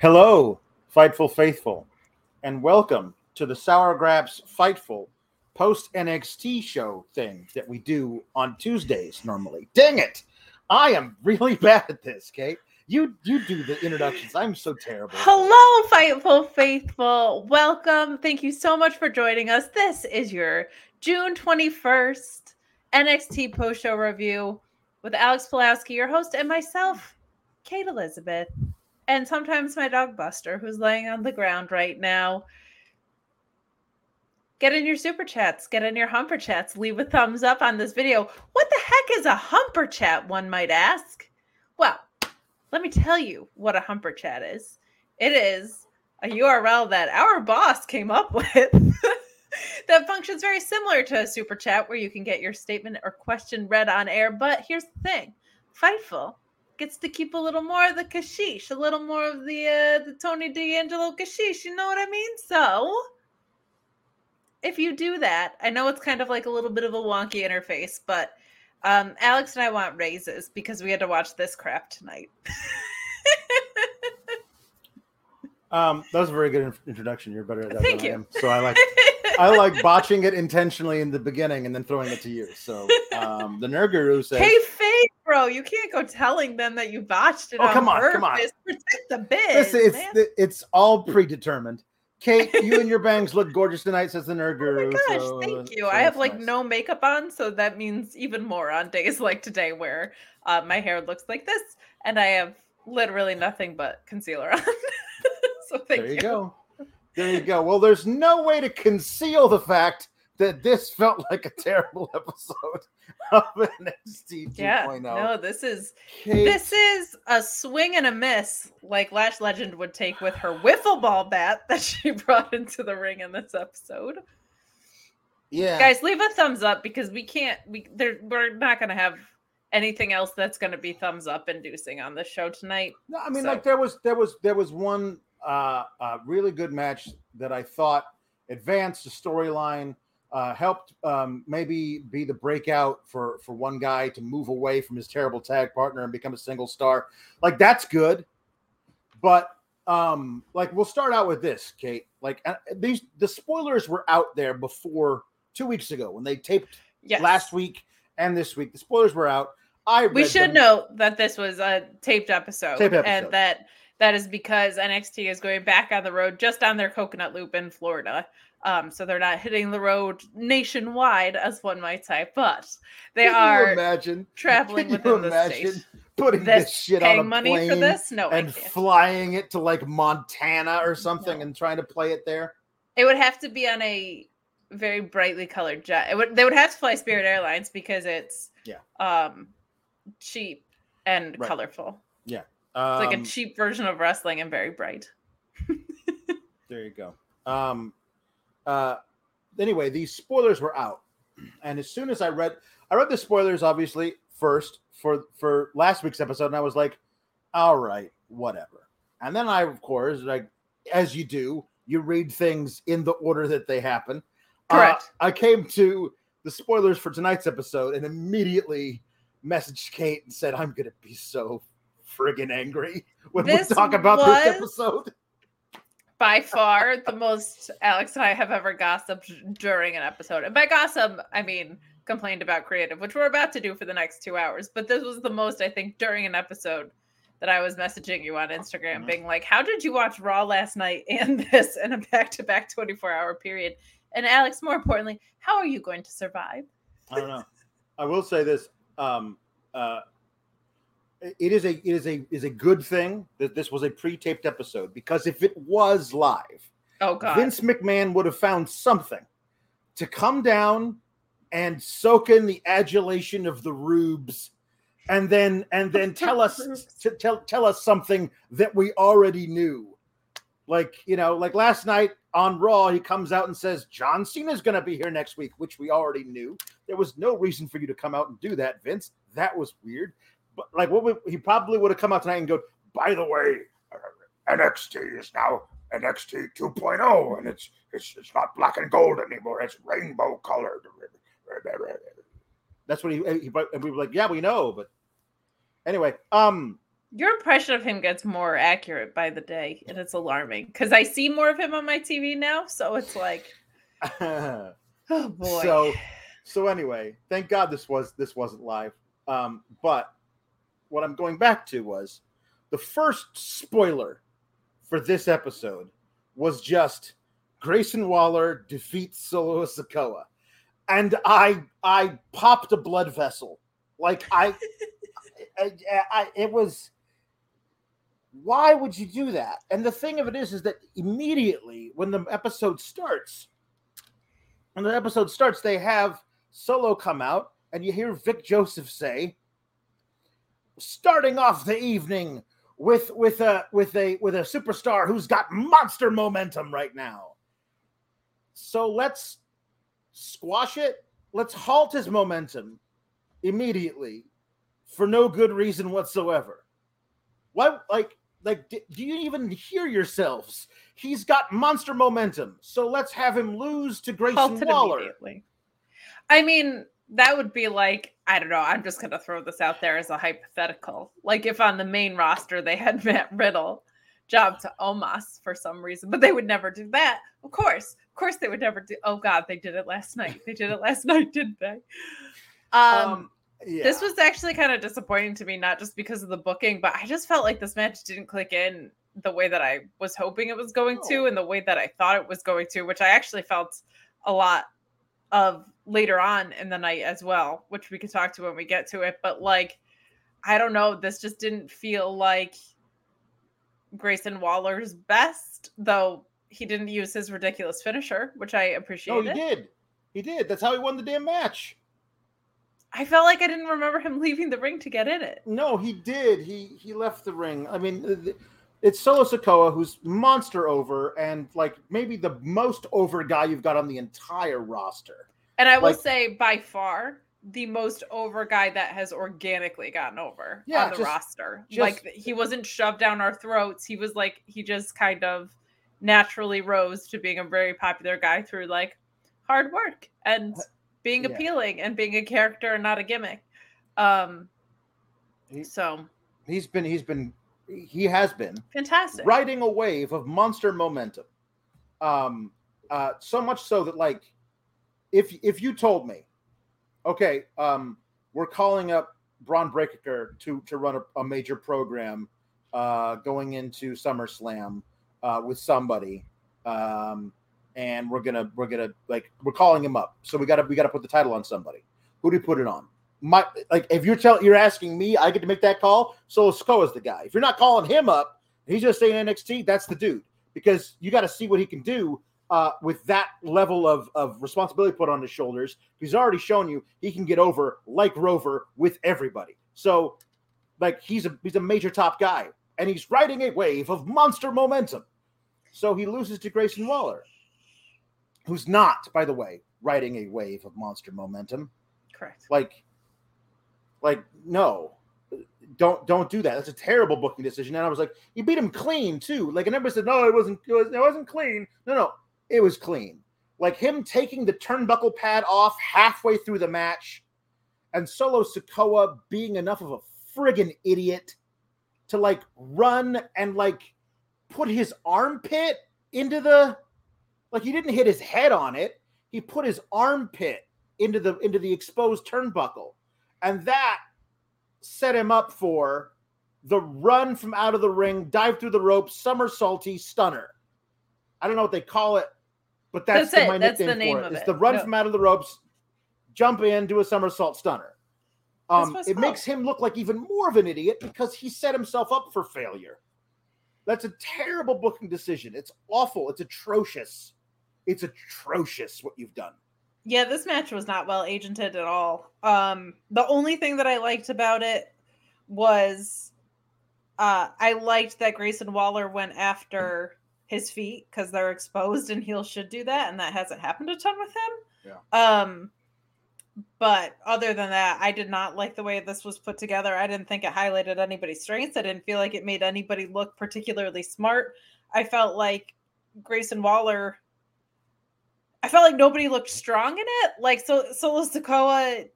Hello, Fightful Faithful, and welcome to the Sour Graps Fightful post NXT show thing that we do on Tuesdays normally. Dang it! I am really bad at this, Kate. You you do the introductions. I'm so terrible. Hello, Fightful Faithful. Welcome. Thank you so much for joining us. This is your June 21st NXT post show review with Alex Pulowski, your host, and myself, Kate Elizabeth and sometimes my dog Buster, who's laying on the ground right now. Get in your super chats, get in your humper chats, leave a thumbs up on this video. What the heck is a humper chat, one might ask? Well, let me tell you what a humper chat is. It is a URL that our boss came up with that functions very similar to a super chat where you can get your statement or question read on air. But here's the thing Fightful gets to keep a little more of the kashish, a little more of the uh, the Tony D'Angelo kashish. You know what I mean? So if you do that, I know it's kind of like a little bit of a wonky interface, but um, Alex and I want raises because we had to watch this crap tonight. um, that was a very good introduction. You're better at that Thank than you. I am. So I like I like botching it intentionally in the beginning and then throwing it to you. So um, the Nerd Guru says, Hey, fake, bro, you can't go telling them that you botched it. Oh, come on, purpose. come on. Protect the biz. Listen, it's man. the, it's all predetermined. Kate, you and your bangs look gorgeous tonight, says the Nerd Oh my gosh, so- thank you. so I have like nice. no makeup on, so that means even more on days like today where uh, my hair looks like this and I have literally nothing but concealer on. so thank you. There you go. There you go. Well, there's no way to conceal the fact that this felt like a terrible episode of NXT 2.0. Yeah, no, this is Kate, this is a swing and a miss, like Lash Legend would take with her wiffle ball bat that she brought into the ring in this episode. yeah. Guys, leave a thumbs up because we can't. We there, we're not going to have anything else that's going to be thumbs up inducing on the show tonight. No, I mean, So- like there was there was there was one uh, uh really good match that I thought advanced the storyline, uh, helped um, maybe be the breakout for for one guy to move away from his terrible tag partner and become a single star. Like that's good, but um, like we'll start out with this, Kate. Like uh, these the spoilers were out there before two weeks ago when they taped Yes. last week and this week. The spoilers were out. I we should them. note that this was a taped episode, Taped episode. and that that is because NXT is going back on the road just on their coconut loop in Florida. Um, so they're not hitting the road nationwide, as one might say, but they Can you are imagine traveling Can you within the state. putting this, This shit on a money plane for this? No, and flying it to like Montana or something No. and trying to play it there? It would have to be on a very brightly colored jet. It would they would have to fly Spirit Airlines because it's Yeah. um cheap and Right. colorful. Um, It's like a cheap version of wrestling and very bright. there you go. Um, uh, anyway, these spoilers were out, and as soon as I read, I read the spoilers obviously first for for last week's episode, and I was like, all right, whatever. And then I, of course, like as you do, you read things in the order that they happen. Uh, I came to the spoilers for tonight's episode and immediately messaged Kate and said, I'm going to be so friggin' angry when This we talk about was- this episode. By far the most Alex and I have ever gossiped during an episode. And by gossip, I mean complained about creative, which we're about to do for the next two hours. But this was the most, I think, during an episode that I was messaging you on Instagram, Mhm. being like, How did you watch Raw last night and this in a back to back 24 hour period? And Alex, more importantly, how are you going to survive? I don't know. I will say this. Um, uh, it is a it is a is a good thing that this was a pre-taped episode because if it was live, Oh, God. Vince McMahon would have found something to come down and soak in the adulation of the rubes and then and then tell us to tell tell us something that we already knew. Like, you know, like last night on Raw, he comes out and says John Cena's going to be here next week, which we already knew. There was no reason for you to come out and do that, Vince. That was weird. Like, what would, he probably would have come out tonight and go, by the way, uh, NXT is now NXT 2.0, and it's it's it's not black and gold anymore. It's rainbow colored. That's what he, he and we were like, yeah, we know, but anyway, um, your impression of him gets more accurate by the day, and it's alarming because I see more of him on my TV now. So it's like, oh boy. So, so anyway, thank God this was this wasn't live. Um, but what I'm going back to was the first spoiler for this episode was just Grayson Waller defeats Solo Sikoa, and I I popped a blood vessel. Like I, I, I, it was. Why would you do that? And the thing of it is, is that immediately when the episode starts, when the episode starts, they have Solo come out, and you hear Vic Joseph say, starting off the evening with with a with a with a superstar who's got monster momentum right now. So let's squash it. Let's halt his momentum immediately for no good reason whatsoever. Why like like do you even hear yourselves? He's got monster momentum. So let's have him lose to Grayson Waller. I mean, that would be like I don't know. I'm just gonna throw this out there as a hypothetical. Like if on the main roster they had Matt Riddle job to Omos for some reason, but they would never do that. Of course, of course they would never do. Oh God, they did it last night. They did it last night, didn't they? Um, um yeah. this was actually kind of disappointing to me, not just because of the booking, but I just felt like this match didn't click in the way that I was hoping it was going oh. to, and the way that I thought it was going to, which I actually felt a lot of later on in the night as well, which we could talk to when we get to it. But like, I don't know, this just didn't feel like Grayson Waller's best, though he didn't use his ridiculous finisher, which I appreciate. Oh, he did. He did. That's how he won the damn match. I felt like I didn't remember him leaving the ring to get in it. No, he did. He he left the ring. I mean, it's Solo Sikoa who's monster over and like maybe the most over guy you've got on the entire roster. And I will like, say by far the most over guy that has organically gotten over yeah, on the just, roster. Just, like he wasn't shoved down our throats. He was like he just kind of naturally rose to being a very popular guy through like hard work and being yeah. appealing and being a character and not a gimmick. Um he, so he's been he's been he has been fantastic riding a wave of monster momentum. Um, uh, so much so that like, if if you told me, okay, um, we're calling up Bron Breakker to to run a, a major program, uh, going into SummerSlam, uh, with somebody, um, and we're gonna we're gonna like we're calling him up, so we gotta we gotta put the title on somebody. Who do you put it on? My like if you're telling you're asking me, I get to make that call. So Sko is the guy. If you're not calling him up, he's just saying NXT. That's the dude because you got to see what he can do uh, with that level of of responsibility put on his shoulders. He's already shown you he can get over like Rover with everybody. So like he's a he's a major top guy and he's riding a wave of monster momentum. So he loses to Grayson Waller, who's not, by the way, riding a wave of monster momentum. Correct. Like like, no, don't don't do that. That's a terrible booking decision. And I was like, you beat him clean too. Like, and everybody said, no, it wasn't. It, was, it wasn't clean. No, no, it was clean. Like him taking the turnbuckle pad off halfway through the match, and Solo Sikoa being enough of a friggin' idiot to like run and like put his armpit into the like he didn't hit his head on it. He put his armpit into the into the exposed turnbuckle and that set him up for the run from out of the ring, dive through the ropes, somersaulty stunner. I don't know what they call it, but that's, that's the, my that's nickname for it. It's it. the run no. from out of the ropes, jump in, do a somersault stunner. Um, it called. makes him look like even more of an idiot because he set himself up for failure. That's a terrible booking decision. It's awful. It's atrocious. It's atrocious what you've done. Yeah, this match was not well agented at all. Um, the only thing that I liked about it was uh I liked that Grayson Waller went after his feet because they're exposed and heel should do that, and that hasn't happened a ton with him. Yeah. Um but other than that, I did not like the way this was put together. I didn't think it highlighted anybody's strengths. I didn't feel like it made anybody look particularly smart. I felt like Grayson Waller I felt like nobody looked strong in it. Like so Solo Sikoa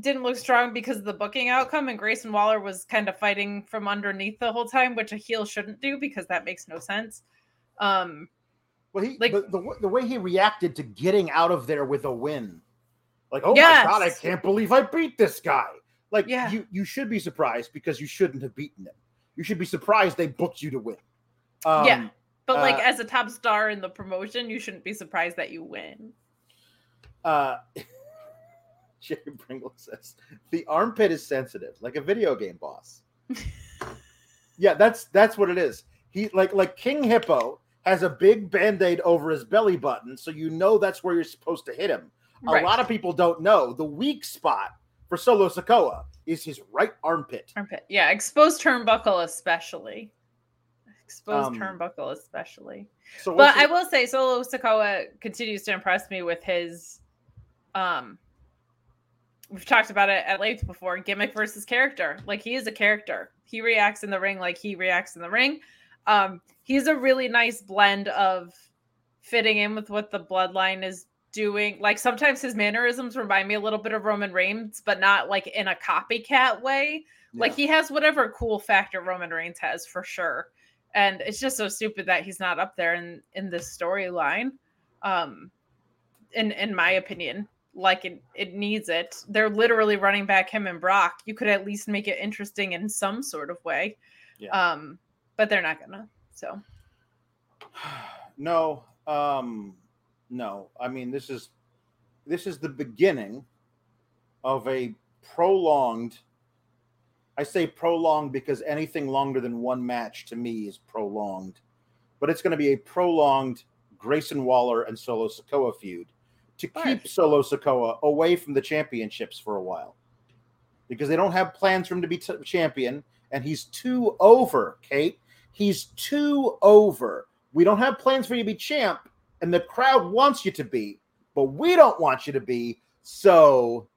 didn't look strong because of the booking outcome, and Grayson Waller was kind of fighting from underneath the whole time, which a heel shouldn't do because that makes no sense. Um, Well, he Like- the, the the way he reacted to getting out of there with a win, like, oh Yes. my god, I can't believe I beat this guy. Like, Yeah. you you should be surprised because you shouldn't have beaten him. You should be surprised they booked you to win. Um, Yeah. But like uh, as a top star in the promotion, you shouldn't be surprised that you win. Uh, Jerry Pringle says the armpit is sensitive, like a video game boss. yeah, that's that's what it is. He like like King Hippo has a big band-aid over his belly button, so you know that's where you're supposed to hit him. A lot of people don't know the weak spot for Solo Sikoa is his right armpit. Armpit. Yeah, exposed turnbuckle especially. Exposed Um, turnbuckle especially. So But what's I will say Solo Sikoa continues to impress me with his um we've talked about it at length before, gimmick versus character. Like he is a character. He reacts in the ring like he reacts in the ring. Um he's a really nice blend of fitting in with what the bloodline is doing. Like sometimes his mannerisms remind me a little bit of Roman Reigns, but not like in a copycat way. Like he has whatever cool factor Roman Reigns has for sure. And it's just so stupid that he's not up there in in this storyline. Um in in my opinion, like it it needs it. They're literally running back him and Brock. You could at least make it interesting in some sort of way. Yeah. Um but they're not gonna. So no, um, no. I mean, this is this is the beginning of a prolonged. I say prolonged because anything longer than one match to me is prolonged, but it's going to be a prolonged Grayson Waller and Solo Sikoa feud to keep Right. Solo Sikoa away from the championships for a while because they don't have plans for him to be t- champion, and he's too over, Kate. He's too over. We don't have plans for you to be champ, and the crowd wants you to be, but we don't want you to be. So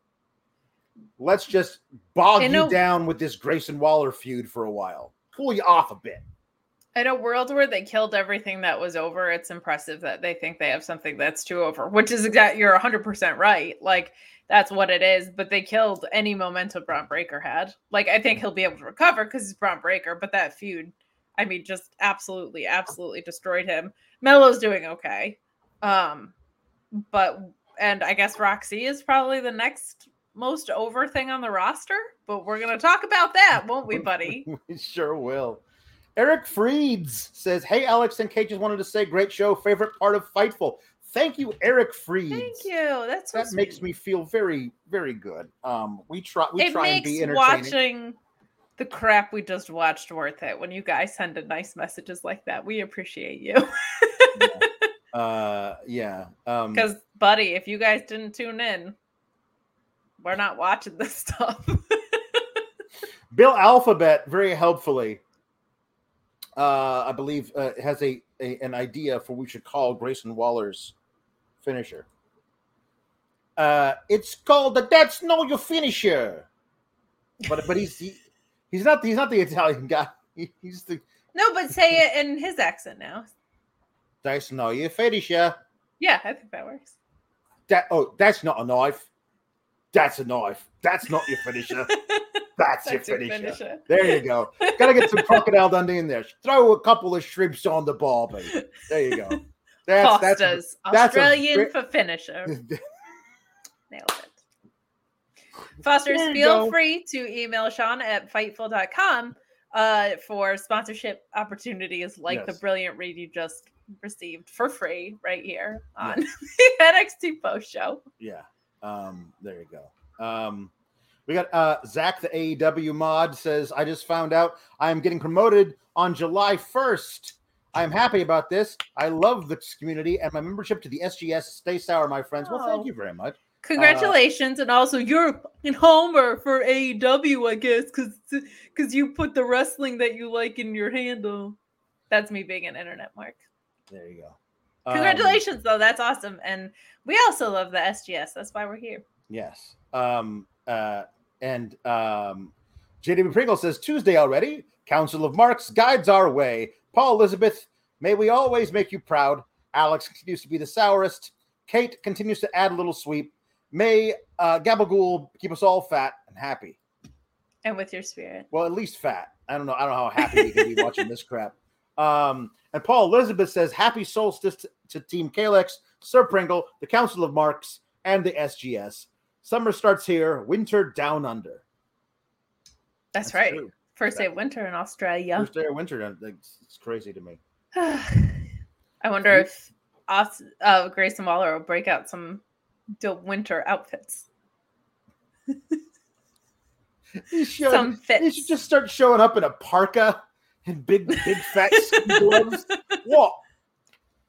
let's just bog In you a- down with this Grayson Waller feud for a while. Cool you off a bit. in a world where they killed everything that was over, it's impressive that they think they have something that's too over, which is exact. You're 100% right. Like, that's what it is. But they killed any momentum Bron Breakker had. Like, I think he'll be able to recover because he's Bron Breakker, but that feud, I mean, just absolutely, absolutely destroyed him. Melo's doing okay. Um, but, and I guess Roxy is probably the next most over thing on the roster, but we're going to talk about that, won't we, buddy? we sure will. Eric Freeds says, Hey, Alex and Kate just wanted to say, great show. Favorite part of Fightful. Thank you, Eric Freeds. Thank you. That's so That makes me feel very, very good. Um, we try, we it try and be entertaining. watching the crap we just watched worth it when you guys send in nice messages like that. We appreciate you. Uh, yeah. Um, Because, buddy, if you guys didn't tune in, we're not watching this stuff. Bill Alphabet very helpfully, uh, I believe, uh, has a, a an idea for what we should call Grayson Waller's finisher. Uh, it's called the "That's No Your Finisher," but but he's he, he's not he's not the Italian guy. He, he's the no, but say it in his accent now. "That's no your finisher." Yeah, I think that works. That oh, that's not a knife. That's a knife. That's not your finisher. That's, That's your your finisher. finisher. There you go. Gotta get some crocodile Dundee in there. Throw a couple of shrimps on the barbie. There you go. That's that's Foster's that's a Australian ve- for finisher. Nailed it. Fosters, There feel go. free to email Sean at fightful.com uh, for sponsorship opportunities like the brilliant read you just received for free right here on the NXT Post Show. yeah. Um, there you go. Um, we got uh Zach the AEW mod says, I just found out I am getting promoted on July 1st. I'm happy about this. I love this community and my membership to the SGS. Stay sour, my friends. Well, Oh. thank you very much. Congratulations, and also you're a fucking homer for AEW, I guess, because because you put the wrestling that you like in your handle. That's me being an internet mark. There you go. Um, Congratulations, though. That's awesome, and we also love the SGS. That's why we're here. yes. Um, uh, and um, JDB Pringle says Tuesday already. Council of Marks guides our way. Paul Elizabeth, may we always make you proud. Alex continues to be the sourest. Kate continues to add a little sweep. May uh, Gabagool keep us all fat and happy. And with your spirit. Well, at least fat. I don't know. I don't know how happy we can be watching this crap. Um, and Paul Elizabeth says, "Happy solstice to, to Team Kalex, Sir Pringle, the Council of Marks, and the SGS. Summer starts here. Winter down under. That's, That's right. true. First day of winter in Australia. First day of winter. It's, crazy to me. I wonder if uh, Grayson Waller will break out some dope winter outfits. He should, Some he fits. should just start showing up in a parka big, big fat gloves. What?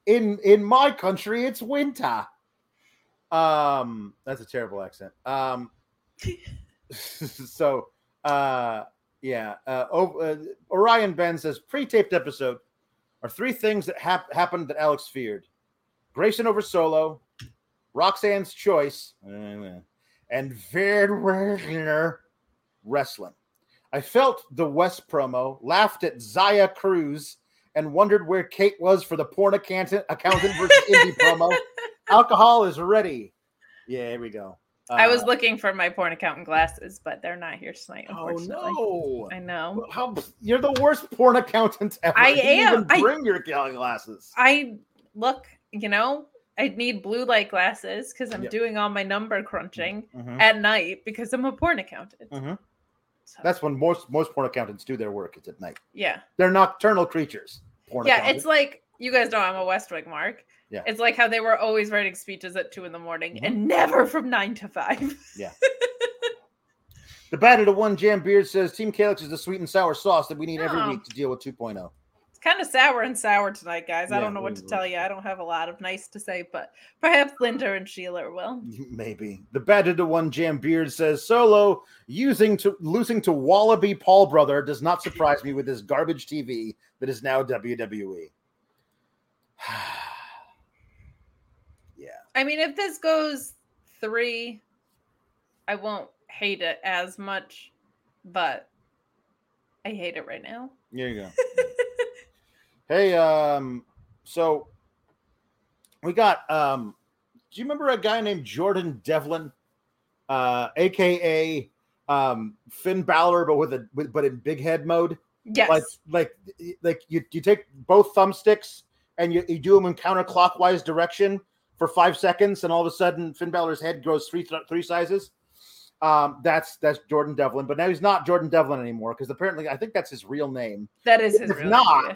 In in my country, it's winter. Um, that's a terrible accent. Um, so uh, yeah. Uh, uh, Orion Ben says pre-taped episode are three things that hap- happened that Alex feared: Grayson over Solo, Roxanne's choice, and Van wrestling. I felt the West promo, laughed at Zaya Cruz, and wondered where Kate was for the porn accountant, accountant versus indie promo. Alcohol is ready. Yeah, here we go. I was Uh, looking for my porn accountant glasses, but they're not here tonight, Oh unfortunately. no! I know. How you're the worst porn accountant ever. I You am. Even I- bring your glasses. I look, you know, I need blue light glasses because I'm Yep. doing all my number crunching Mhm. at night because I'm a porn accountant. Mhm. So, That's when most most porn accountants do their work. It's at night. yeah. They're nocturnal creatures. Porn Yeah, accountants. it's like you guys know I'm a West Wing mark. Yeah. It's like how they were always writing speeches at two in the morning Mhm. and never from nine to five. Yeah. the bad of one jam beard says Team Kalex is the sweet and sour sauce that we need every Oh. week to deal with oh." 2.0. Kind of sour and sour tonight, guys. I don't know what to tell you. I don't have a lot of nice to say, but perhaps Linda and Sheila will. Maybe the better the one jam beard says Solo using to losing to Wallaby Paul brother does not surprise me with this garbage TV that is now. WWE. yeah, I mean, if this goes three, I won't hate it as much, but I hate it right now. there you go. hey, um, so we got um, do you remember a guy named Jordan Devlin, uh, aka um Finn Balor, but with a with, but in big head mode? Yes. like like like you, you take both thumbsticks and you, you do them in counterclockwise direction for five seconds and all of a sudden Finn Balor's head grows three three sizes. Um, that's that's Jordan Devlin, but now he's not Jordan Devlin anymore because apparently I think that's his real name. that is his If real not, name.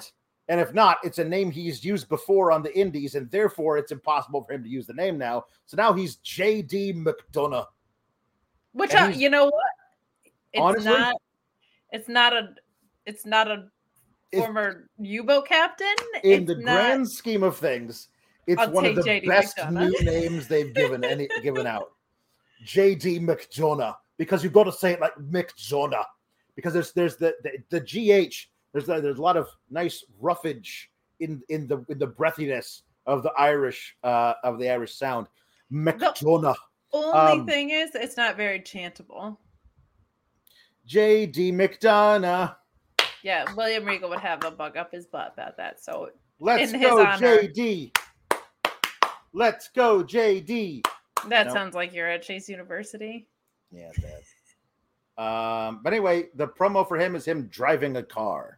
And if not, it's a name he's used before on the Indies, and therefore it's impossible for him to use the name now. So now he's J.D. McDonagh. Which uh, you know what? It's Honestly- not. It's not a. It's not a former U-boat captain. in it's the not, grand scheme of things, it's I'll one of the JD best McDonagh. new names they've given any given out. JD McDonagh, because you've got to say it like McDonagh, because there's there's the the, the GH. There's a, there's a lot of nice roughage in in the in the breathiness of the Irish uh of the Irish sound. McDonagh, Only um, thing is, it's not very chantable. JD McDonagh. Yeah, William Regal would have a bug up his butt about that. So Let's go, honor. JD. Let's go, JD. that No. sounds like you're at Chase University. Yeah, that. Um, but anyway, the promo for him is him driving a car.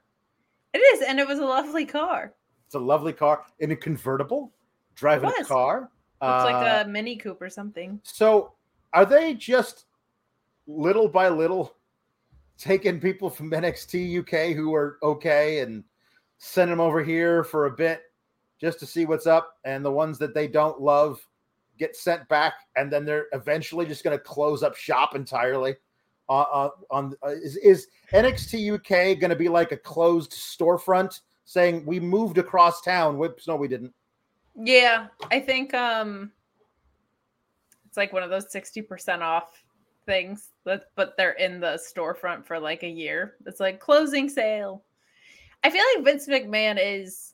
It is, and it was a lovely car. It's a lovely car in a convertible, driving a car. Looks like Uh, a Mini Coupe or something. So, are they just little by little taking people from NXT UK who are okay and send them over here for a bit just to see what's up, and the ones that they don't love get sent back, and then they're eventually just going to close up shop entirely. Uh, uh, on uh, is, is NXT UK going to be like a closed storefront saying we moved across town? Whoops, no, we didn't. Yeah, I think um It's like one of those 60% off things, but, but they're in the storefront for like a year. It's like closing sale. I feel like Vince McMahon is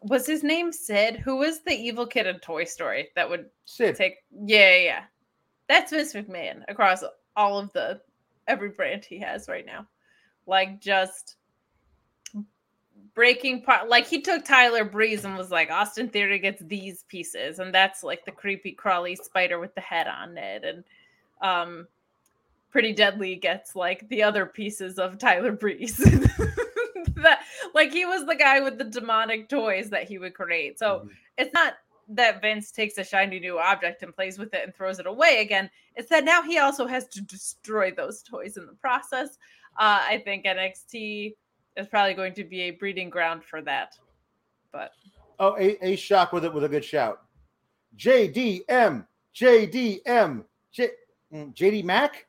was his name Sid? Who was the evil kid in Toy Story that would Sid. take yeah, yeah. That's Vince McMahon across all of the every brand he has right now. Like just breaking part like he took Tyler Breeze and was like Austin Theory gets these pieces and that's like the creepy crawly spider with the head on it and um Pretty Deadly gets like the other pieces of Tyler Breeze. that like he was the guy with the demonic toys that he would create. So Mhm. it's not that Vince takes a shiny new object and plays with it and throws it away again. It's that now he also has to destroy those toys in the process. Uh, I think NXT is probably going to be a breeding ground for that. But Oh, a, a shock with it with a good shout. JDM, JDM, J, mm, JD Mac?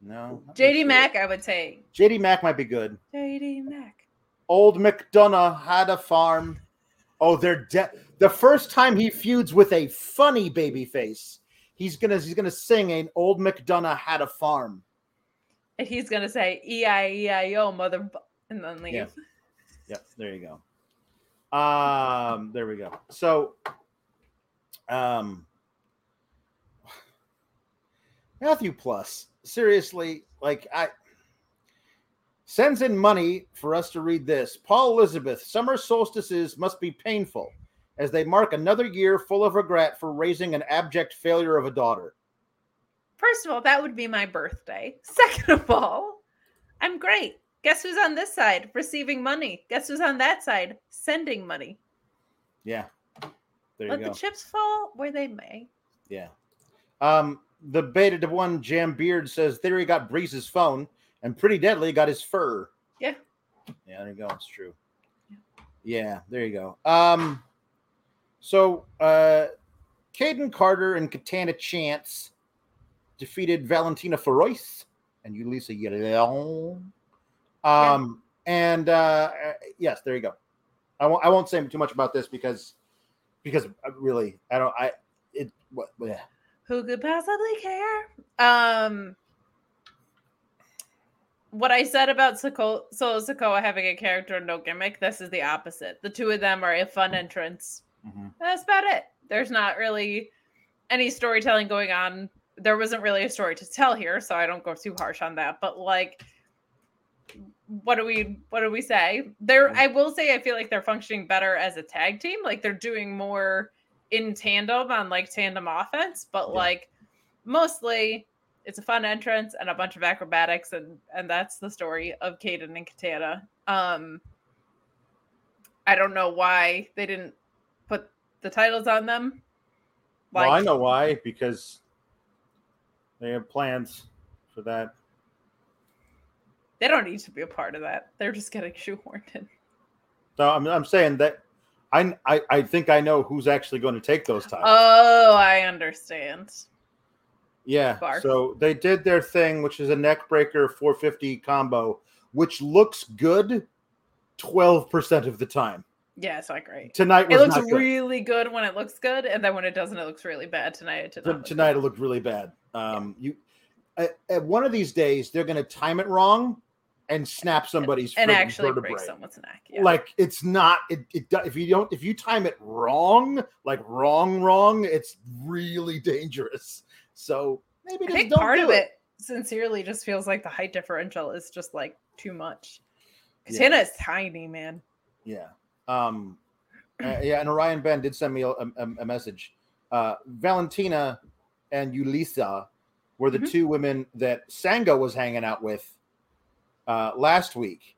No. JD sure. Mack, I would say JD Mac might be good. JD Mack. Old McDonough had a farm. Oh, they're dead. The first time he feuds with a funny baby face, he's gonna he's gonna sing an old McDonough had a farm. And he's gonna say E I E I O mother and then leave. Yeah. Yep, there you go. Um, there we go. So, um, Matthew Plus, seriously, like I sends in money for us to read this. Paul Elizabeth, summer solstices must be painful as they mark another year full of regret for raising an abject failure of a daughter. First of all, that would be my birthday. Second of all, I'm great. Guess who's on this side receiving money? Guess who's on that side sending money? Yeah, there you Let the chips fall where they may. Yeah. Um, the beta to one Jam Beard says Theory got Breeze's phone and Pretty Deadly got his fur. Yeah. Yeah, there you go. It's true. Yeah, there you go. Um, so uh, Kayden Carter and Katana Chance defeated Valentina Feroz and Yulisa Leon. Um, and uh, uh, yes, there you go. I won't. I won't say too much about this because because uh, really, I don't. I it. What? Yeah. Who could possibly care? Um, what I said about Soko- Solo Sikoa having a character and no gimmick, this is the opposite. The two of them are a fun entrance. Mm-hmm. That's about it. There's not really any storytelling going on. There wasn't really a story to tell here, so I don't go too harsh on that. But like, what do we what do we say? They're I will say I feel like they're functioning better as a tag team. Like they're doing more in tandem on like tandem offense, but Yeah. like mostly it's a fun entrance and a bunch of acrobatics and and that's the story of Kayden and Katana. Um I don't know why they didn't put the titles on them. well, I know why because they have plans for that. they don't need to be a part of that. They're just getting shoehorned in. No, I'm, I'm saying that I, I I think I know who's actually going to take those titles. Oh, I understand. Yeah. Barf. So they did their thing, which is a neck breaker 450 combo, which looks good 12% of the time. Yeah, it's not great. Tonight It looks good. really good when it looks good, and then when it doesn't, it looks really bad. Tonight, it did T- not look tonight it looked really bad. Um, you at, at one of these days they're going to time it wrong and snap somebody's and friggin' actually vertebrae. break someone's neck. Yeah. Like it's not it, it if you don't if you time it wrong, like wrong wrong, it's really dangerous. So maybe just don't part do of it sincerely just feels like the height differential is just like too much. Katana is tiny, man. Yeah. Um, uh, yeah, and Orion Ben did send me a, a, a message. Uh, Valentina and Yulisa were the Mhm. two women that Sanga was hanging out with uh, last week,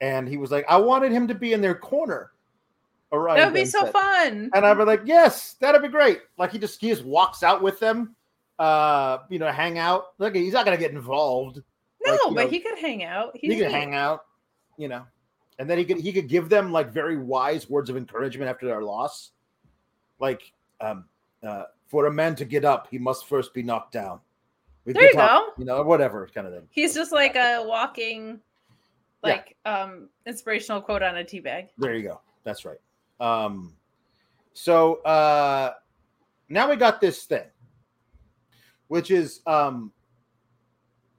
and he was like, "I wanted him to be in their corner." Orion That would be Ben so said. fun. And I'd be like, "Yes, that'd be great." Like he just he just walks out with them, uh, you know, hang out. Look, he's not gonna get involved. No, like, but know, he could hang out. He's he could hang out, you know, and then he could he could give them like very wise words of encouragement after their loss, like um, uh, for a man to get up, he must first be knocked down. We There you up, go. you know, whatever kind of thing. He's just like a walking, Yeah. like um inspirational quote on a tea bag. There you go. That's right. Um, so uh, now we got this thing. Which is um,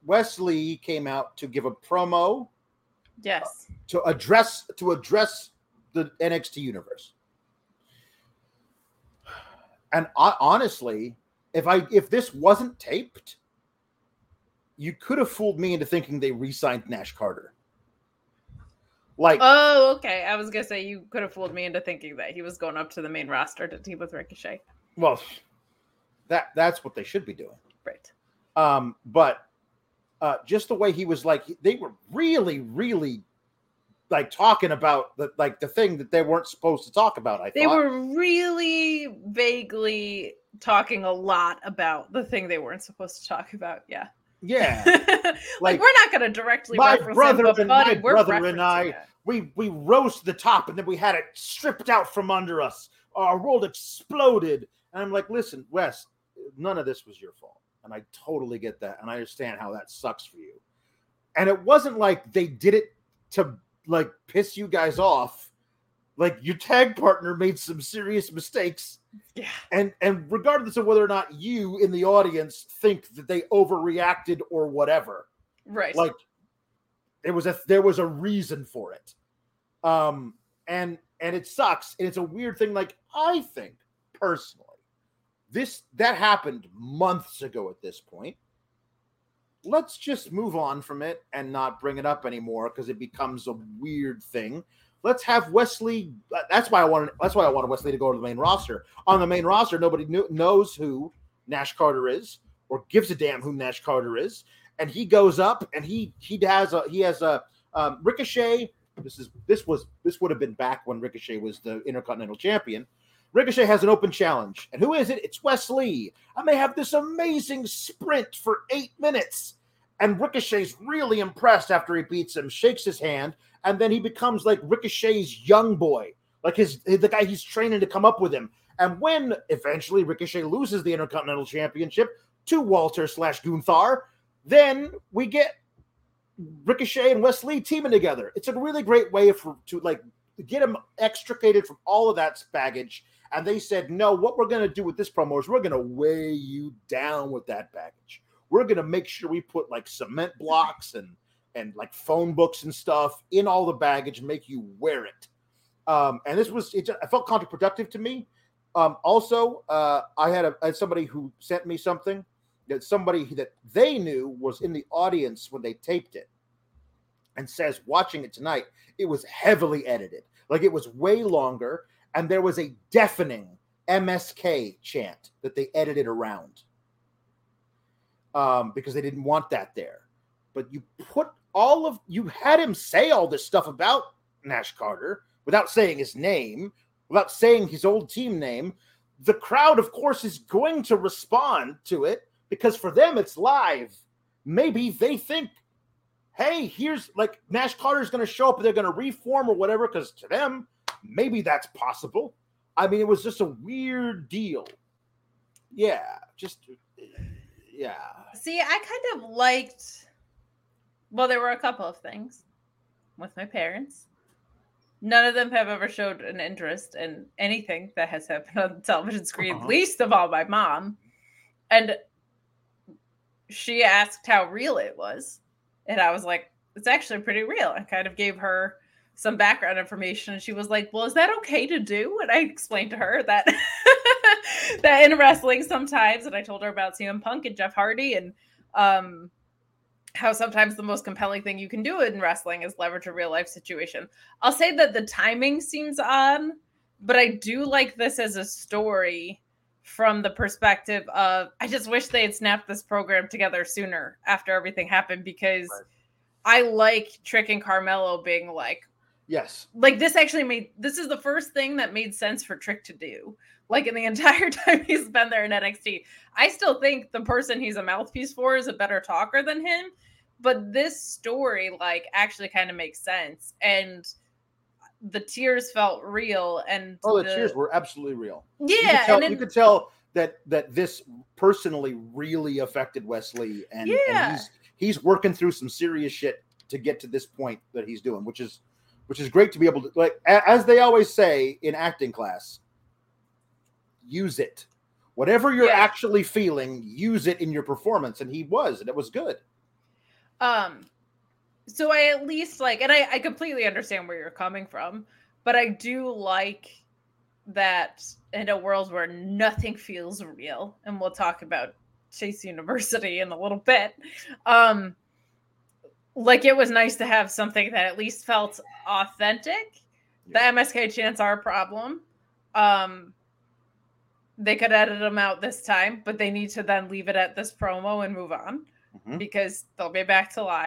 Wesley came out to give a promo Yes. to address to address the NXT universe. And I, honestly, if I if this wasn't taped, you could have fooled me into thinking they re-signed Nash Carter. Like, Oh, okay. I was gonna say you could have fooled me into thinking that he was going up to the main roster to team with Ricochet. well, that that's what they should be doing. Right. Um, but uh, just the way he was like, they were really, really like talking about the like the thing that they weren't supposed to talk about. I They thought. were really vaguely talking a lot about the thing they weren't supposed to talk about. Yeah. yeah. like, Like, we're not going to directly my brother and my brother and I- it. we we rose to the top and then we had it stripped out from under us. Our world exploded. And I'm like, listen, Wes, none of this was your fault. And I totally get that. And I understand how that sucks for you. And it wasn't like they did it to like piss you guys off. Like your tag partner made some serious mistakes. Yeah. And and regardless of whether or not you in the audience think that they overreacted or whatever, Right. like there was a there was a reason for it um and and it sucks and it's a weird thing like i think personally this that happened months ago at this point let's just move on from it and not bring it up anymore because it becomes a weird thing let's have wesley that's why i wanted that's why i wanted wesley to go to the main roster on the main roster nobody knew, knows who nash carter is or gives a damn who nash carter is and he goes up and he he has a he has a um, Ricochet. This is this was this would have been back when Ricochet was the Intercontinental Champion. Ricochet has an open challenge, and who is it? It's Wesley, and they have this amazing sprint for eight minutes. And Ricochet's really impressed after he beats him, shakes his hand, and then he becomes like Ricochet's young boy, like his the guy he's training to come up with him. And when eventually Ricochet loses the Intercontinental Championship to Walter slash Gunther, then we get Ricochet and Wesley teaming together. It's a really great way for to like get him extricated from all of that baggage. And they said, no, what we're going to do with this promo is we're going to weigh you down with that baggage. We're going to make sure we put like cement blocks and and like phone books and stuff in all the baggage make you wear it. Um, and this was it, I felt counterproductive to me. Um, also, uh, I had, a, had somebody who sent me something that somebody that they knew was in the audience when they taped it and says watching it tonight it was heavily edited like it was way longer and there was a deafening msk chant that they edited around um, because they didn't want that there but you put all of you had him say all this stuff about nash carter without saying his name without saying his old team name the crowd of course is going to respond to it because for them it's live. Maybe they think, hey, here's like Nash Carter's going to show up and they're going to reform or whatever. Because to them, maybe that's possible. I mean, it was just a weird deal. Yeah, just yeah. See, I kind of liked. Well, there were a couple of things with my parents. None of them have ever showed an interest in anything that has happened on the television screen, Uh-huh. least of all my mom. And she asked how real it was. And I was like, it's actually pretty real. I kind of gave her some background information. And she was like, well, is that okay to do? And I explained to her that that in wrestling sometimes, and I told her about CM Punk and Jeff Hardy and um how sometimes the most compelling thing you can do in wrestling is leverage a real life situation. I'll say that the timing seems odd, but I do like this as a story from the perspective of I just wish they had snapped this program together sooner after everything happened because Right. I like Trick and Carmelo being like, Yes. like this actually made this is the first thing that made sense for Trick to do. Like in the entire time he's been there in NXT, I still think the person he's a mouthpiece for is a better talker than him. But this story, like, actually kind of makes sense, and the tears felt real. And Oh, the, the- cheers were absolutely real. You yeah, could tell, and you could tell that that this personally really affected Wesley, and, and Yeah. he's he's working through some serious shit to get to this point that he's doing, which is which is great to be able to like as they always say in acting class, use it. Whatever you're Yeah. actually feeling, use it in your performance. And he was, and it was good. Um, so I at least like, and I, I completely understand where you're coming from, but I do like that in a world where nothing feels real, and we'll talk about Chase University in a little bit. Um, like it was nice to have something that at least felt authentic. The MSK chants are a problem. Um, they could edit them out this time, but they need to then leave it at this promo and move on Mhm. because they'll be back to live.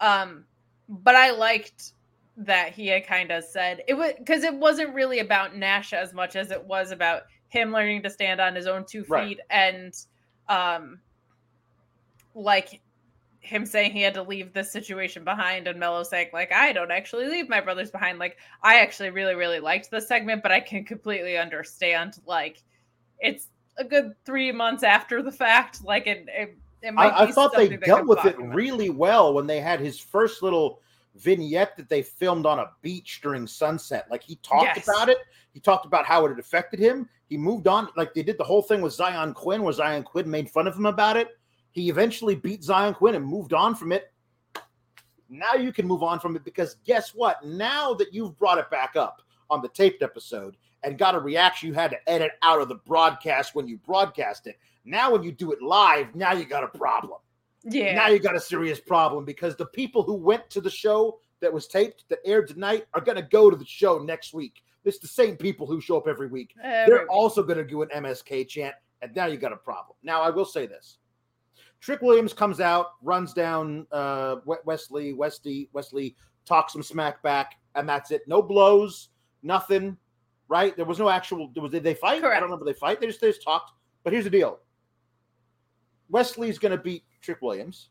Um, but I liked that he had kind of said it was because it wasn't really about Nash as much as it was about him learning to stand on his own two feet Right. and um like him saying he had to leave this situation behind and Mello saying like I don't actually leave my brothers behind like I actually really really liked this segment but I can completely understand like it's a good 3 months after the fact like it it, I, I thought they dealt with it really well when they had his first little vignette that they filmed on a beach during sunset. Like he talked Yes. about it. He talked about how it had affected him. He moved on. Like they did the whole thing with Xyon Quinn, where Xyon Quinn made fun of him about it. He eventually beat Xyon Quinn and moved on from it. Now you can move on from it because guess what? Now that you've brought it back up on the taped episode and got a reaction you had to edit out of the broadcast when you broadcast it. Now when you do it live, now you got a problem yeah now you got a serious problem because the people who went to the show that was taped that aired tonight are going to go to the show next week. It's the same people who show up every week. Every They're week. also going to do an MSK chant, and now you got a problem. Now I will say this: Trick Williams comes out, runs down uh, Wes Lee, Westy, Wes Lee talks some smack back, and that's it. No blows, nothing. Right? There was no actual. Was did they fight? I don't remember they fight. They just they just talked. But here's the deal: Wes Lee's going to beat Trick Williams,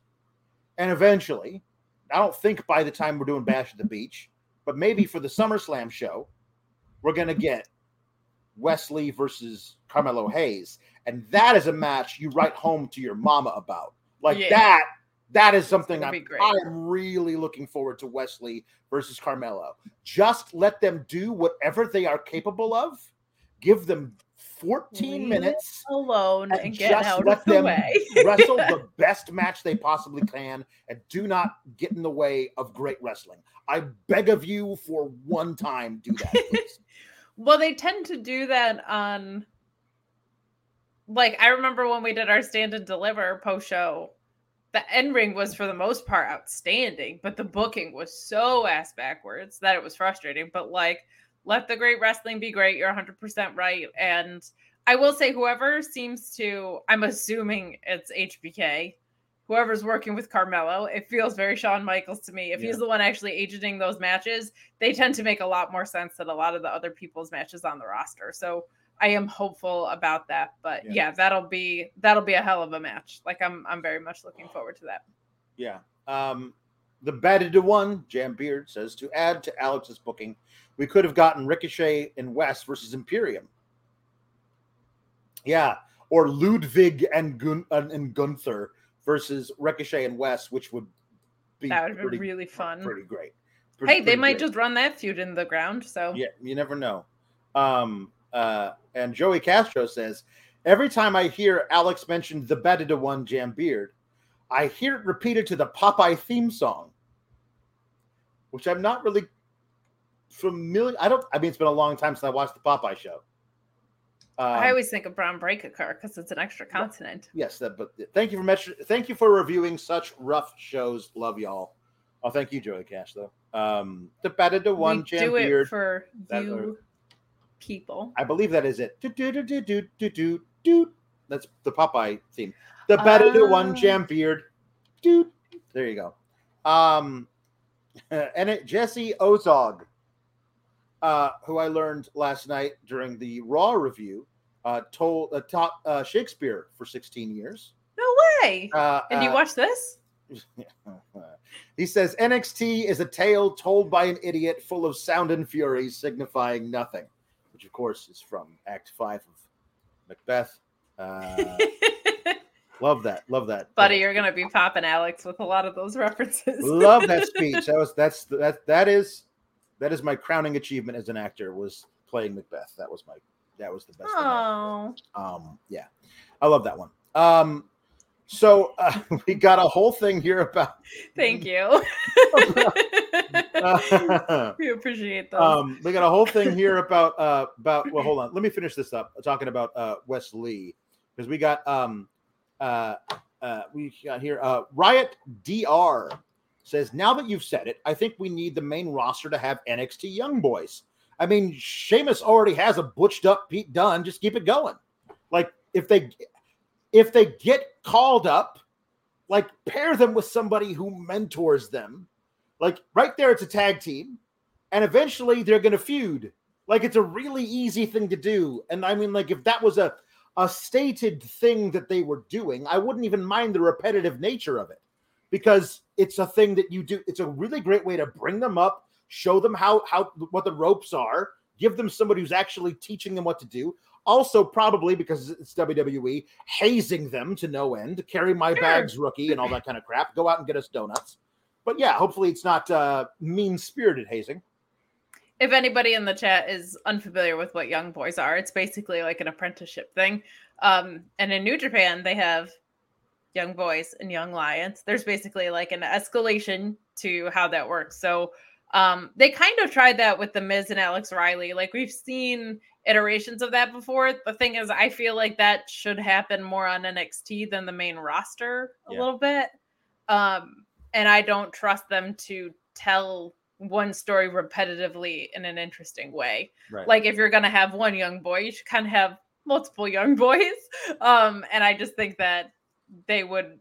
and eventually, I don't think by the time we're doing Bash at the Beach, but maybe for the SummerSlam show, we're going to get Wes Lee versus Carmelo Hayes, and that is a match you write home to your mama about. Like Yeah. that. That is something I'm. I am really looking forward to Wes Lee versus Carmelo. Just let them do whatever they are capable of. Give them 14 Leave minutes alone and and get just out let of the them way. wrestle the best match they possibly can and do not get in the way of great wrestling. I beg of you for one time, do that, please. well, they tend to do that on like I remember when we did our stand and deliver post show, the end ring was for the most part outstanding, but the booking was so ass backwards that it was frustrating. But like, let the great wrestling be great. You're 100% right. And I will say, whoever seems to, I'm assuming it's HBK, whoever's working with Carmelo, it feels very Shawn Michaels to me. If Yeah. he's the one actually agenting those matches, they tend to make a lot more sense than a lot of the other people's matches on the roster. So I am hopeful about that. But Yeah. yeah, that'll be that'll be a hell of a match. Like I'm I'm very much looking forward to that. Yeah. Um, the batted to one, Jam Beard says to add to Alex's booking, we could have gotten Ricochet and West versus Imperium. Yeah. Or Ludwig and Gun and Gunther versus Ricochet and West, which would be That would pretty, really fun. pretty great. Pretty- hey, they pretty might great. just run that feud in the ground. So Yeah, you never know. Um, uh, and Joey Castro says, every time I hear Alex mention the better to one Jam Beard, I hear it repeated to the Popeye theme song, which I'm not really familiar. I don't. I mean, it's been a long time since I watched the Popeye show. Um, I always think of Bron Breakker Car because it's an extra continent. yes, that, but thank you for mention- thank you for reviewing such rough shows. Love y'all. Oh, thank you, Joey Cash. Though um, the better to one we Jam do it Beard. for That- you people. I believe that is it. Do, do, do, do, do, do, do. That's the Popeye theme. The better to one Ah. jam beard. Dude. There you go. Um and it Jesse Ozog, uh, who I learned last night during the Raw review, uh, told uh, taught uh, Shakespeare for 16 years. No way. Uh, Did you uh, watch this? he says NXT is a tale told by an idiot full of sound and fury, signifying nothing, which of course is from Act Five of Macbeth. Uh, love that, love that, Buddy, you're gonna be popping Alex with a lot of those references. love that speech. That was that's that that is that is my crowning achievement as an actor was playing Macbeth. That was my that was the best. Oh, Um, yeah, I love that one. Um, so uh, we got a whole thing here about. thank you. Uh, we appreciate that. um, we got a whole thing here about uh about. Well, hold on. Let me finish this up. Talking about uh Wes Lee because we got um uh uh we got here uh Riot Dr says now that you've said it, I think we need the main roster to have NXT Young Boys. I mean, Sheamus already has a butched up Pete Dunne. Just keep it going. Like if they if they get called up, like pair them with somebody who mentors them. Like right there, it's a tag team, and eventually they're to feud. Like it's a really easy thing to do. And I mean, like if that was a a stated thing that they were doing, I wouldn't even mind the repetitive nature of it because it's a thing that you do. It's a really great way to bring them up, show them how how what the ropes are, give them somebody who's actually teaching them what to do. Also, probably because it's WWE, hazing them to no end. Carry my bags, rookie, and all that kind of crap. Go out and get us donuts. But yeah, hopefully it's not uh, mean spirited hazing. If anybody in the chat is unfamiliar with what young boys are, it's basically like an apprenticeship thing. Um, and in New Japan, they have young boys and young lions. There's basically like an escalation to how that works. So um, they kind of tried that with the Miz and Alex Riley. Like we've seen iterations of that before. The thing is, I feel like that should happen more on NXT than the main roster a Yeah. little bit. Um, and I don't trust them to tell one story repetitively in an interesting way. Right. Like if you're gonna have one young boy, you should kind of have multiple young boys. Um, and I just think that they would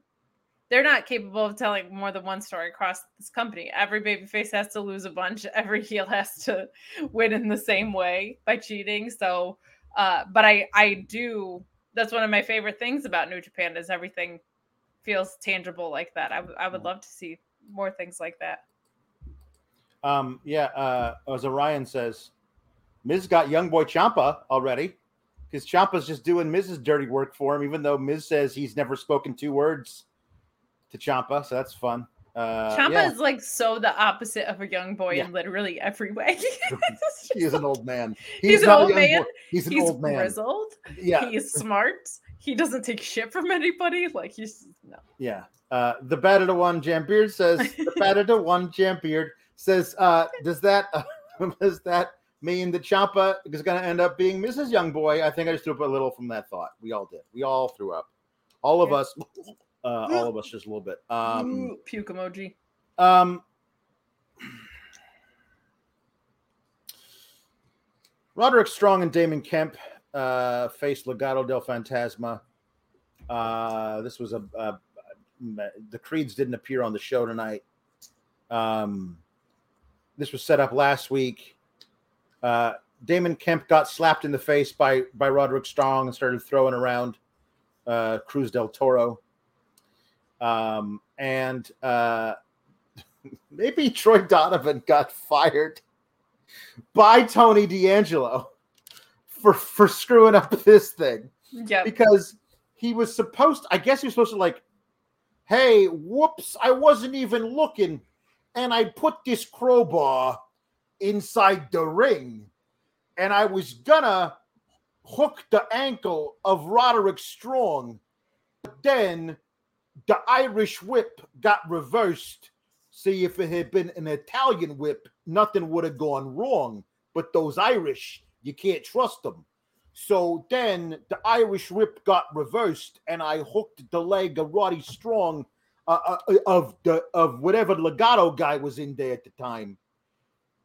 they're not capable of telling more than one story across this company. Every babyface has to lose a bunch, every heel has to win in the same way by cheating. So uh, but I I do that's one of my favorite things about New Japan is everything feels tangible like that. I, w- I would love to see more things like that. Um, yeah, uh, as Orion says, Miz got young boy Ciampa already because Ciampa's just doing Miz's dirty work for him, even though Miz says he's never spoken two words to Ciampa. So that's fun. Uh, Ciampa yeah, is like so the opposite of a young boy Yeah. in literally every way. he is an old man. He's an not a old man. boy. He's an He's old man. grizzled. Yeah, He is smart. He doesn't take shit from anybody. Like he's no. Yeah. Uh, the battle to one Jambeard says the battle to one Jambeard says uh, does that does that mean that Ciampa is going to end up being Mrs. Young Boy? I think I just threw up a little from that thought. We all did. We all threw up. All of us. Uh, all of us just a little bit. Um, Ooh, puke emoji. um, Roderick Strong and Damon Kemp uh, faced Legado del Fantasma. Uh, this was a, a the Creeds didn't appear on the show tonight. Um, this was set up last week. Uh, Damon Kemp got slapped in the face by by Roderick Strong and started throwing around uh, Cruz del Toro. Um, and uh, maybe Troy Donovan got fired by Tony D'Angelo for for screwing up this thing Yep. because he was supposed I guess he was supposed to like, hey, whoops, I wasn't even looking, and I put this crowbar inside the ring, and I was gonna hook the ankle of Roderick Strong, but then the Irish whip got reversed. See, if it had been an Italian whip, nothing would have gone wrong. But those Irish, you can't trust them. So then the Irish whip got reversed, and I hooked the leg of Roddy Strong uh, uh, of the of whatever Legado guy was in there at the time.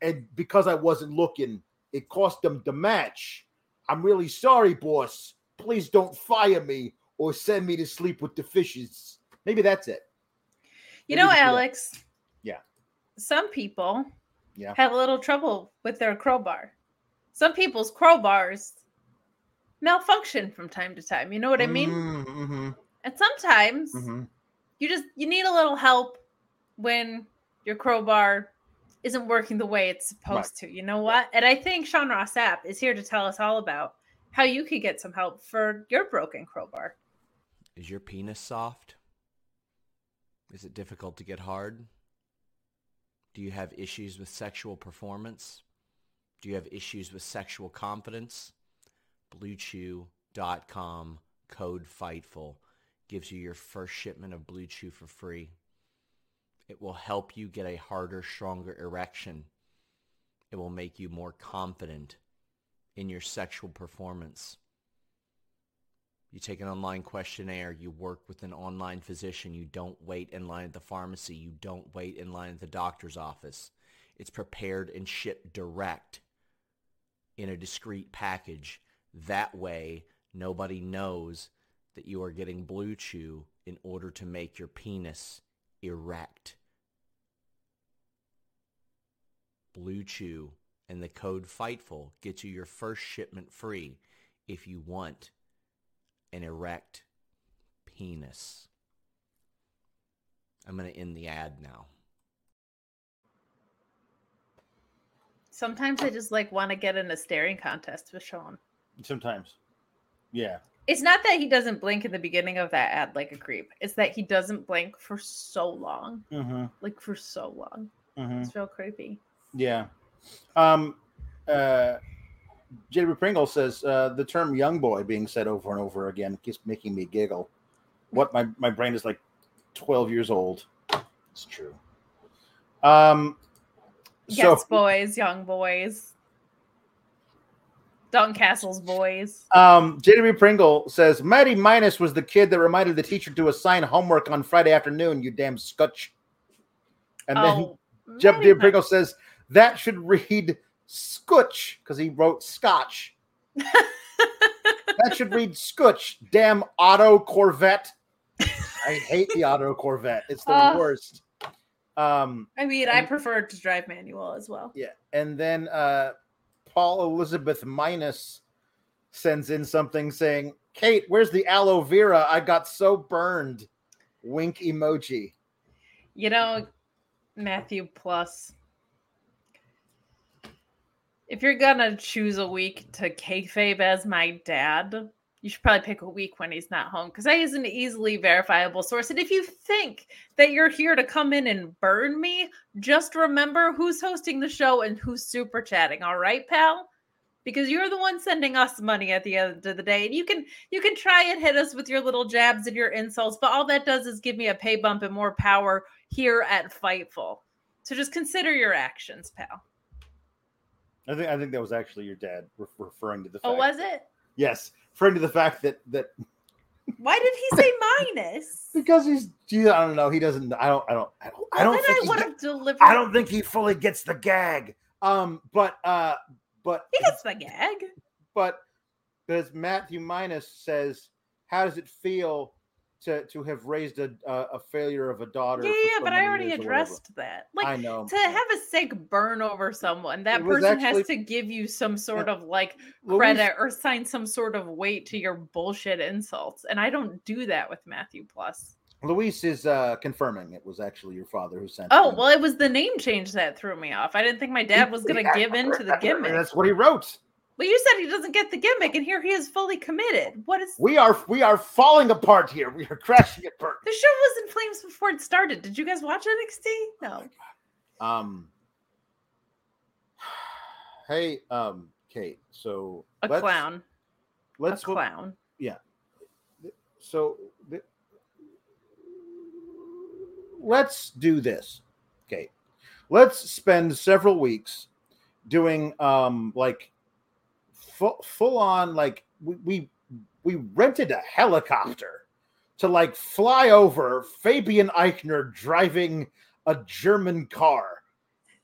And because I wasn't looking, it cost them the match. I'm really sorry, boss. Please don't fire me or send me to sleep with the fishes. Maybe that's it. You Maybe know, we should that. Alex. Yeah. Some people Yeah. have a little trouble with their crowbar. Some people's crowbars malfunction from time to time. You know what I mean? Mm-hmm. And sometimes Mm-hmm. You just you need a little help when your crowbar isn't working the way it's supposed to. You know what? And I think Sean Ross Sapp is here to tell us all about how you could get some help for your broken crowbar. Is your penis soft? Is it difficult to get hard? Do you have issues with sexual performance? Do you have issues with sexual confidence? BlueChew.com code FIGHTFUL gives you your first shipment of Blue Chew for free. It will help you get a harder, stronger erection. It will make you more confident in your sexual performance. You take an online questionnaire. You work with an online physician. You don't wait in line at the pharmacy. You don't wait in line at the doctor's office. It's prepared and shipped direct in a discreet package. That way, nobody knows that you are getting Blue Chew in order to make your penis erect. Blue Chew and the code FIGHTFUL gets you your first shipment free if you want an erect penis. I'm going to end the ad now. Sometimes I just like want to get in a staring contest with Sean. Sometimes. Yeah. It's not that he doesn't blink in the beginning of that ad like a creep. It's that he doesn't blink for so long. Mm-hmm. Like for so long. Mm-hmm. It's real creepy. Yeah. Um, uh, J.B. Pringle says uh, the term "young boy" being said over and over again keeps making me giggle. What my my brain is like twelve years old. It's true. Um, so Yes, boys, young boys. Duncastle's boys. um, J.B. Pringle says Mighty Minus was the kid that reminded the teacher to assign homework on Friday afternoon. You damn scutch. And then oh, Jeff maybe Dear not. Pringle says that should read Scutch because he wrote Scotch. that should read Scutch. Damn auto Corvette. I hate the auto Corvette. It's the Ah. worst. Um, I mean, I prefer to drive manual as well. yeah, and then uh, Paul Elizabeth Minus sends in something saying, "Kate, where's the aloe vera? I got so burned." Wink emoji. You know, Matthew Plus. If you're gonna choose a week to kayfabe as my dad, you should probably pick a week when he's not home because that is an easily verifiable source. And if you think that you're here to come in and burn me, just remember who's hosting the show and who's super chatting. All right, pal? Because you're the one sending us money at the end of the day. And you can you can try and hit us with your little jabs and your insults, but all that does is give me a pay bump and more power here at Fightful. So just consider your actions, pal. I think I think that was actually your dad re- referring to the. Oh, fact Oh, was it? Yes, referring to the fact that that Why did he say minus? because he's gee, I don't know he doesn't I don't I don't I don't, I don't think I he would get- have delivered. I don't think he fully gets the gag. Um, but uh, but He gets the gag. but as Matthew Minus says, how does it feel to to have raised a a, a failure of a daughter? Yeah, yeah, but I already years or whatever? addressed that. Like I know to have a sick burn over someone, that It person actually- has to give you some sort of like credit or sign some sort of weight to your bullshit insults. And I don't do that with Matthew Plus. Luis is uh, confirming it was actually your father who sent. Oh, him. well, it was the name change that threw me off. I didn't think my dad was going to give in to the gimmick. That's what he wrote. Well, you said he doesn't get the gimmick, and here he is fully committed. What is We are we are falling apart here. We are crashing at birth. the show was in flames before it started? Did you guys watch NXT? No. Um. Hey, um, Kate. So A let's- clown. Let's a clown. Yeah. So let's do this okay let's spend several weeks doing um like full, full on like we, we we rented a helicopter to like fly over fabian eichner driving a german car.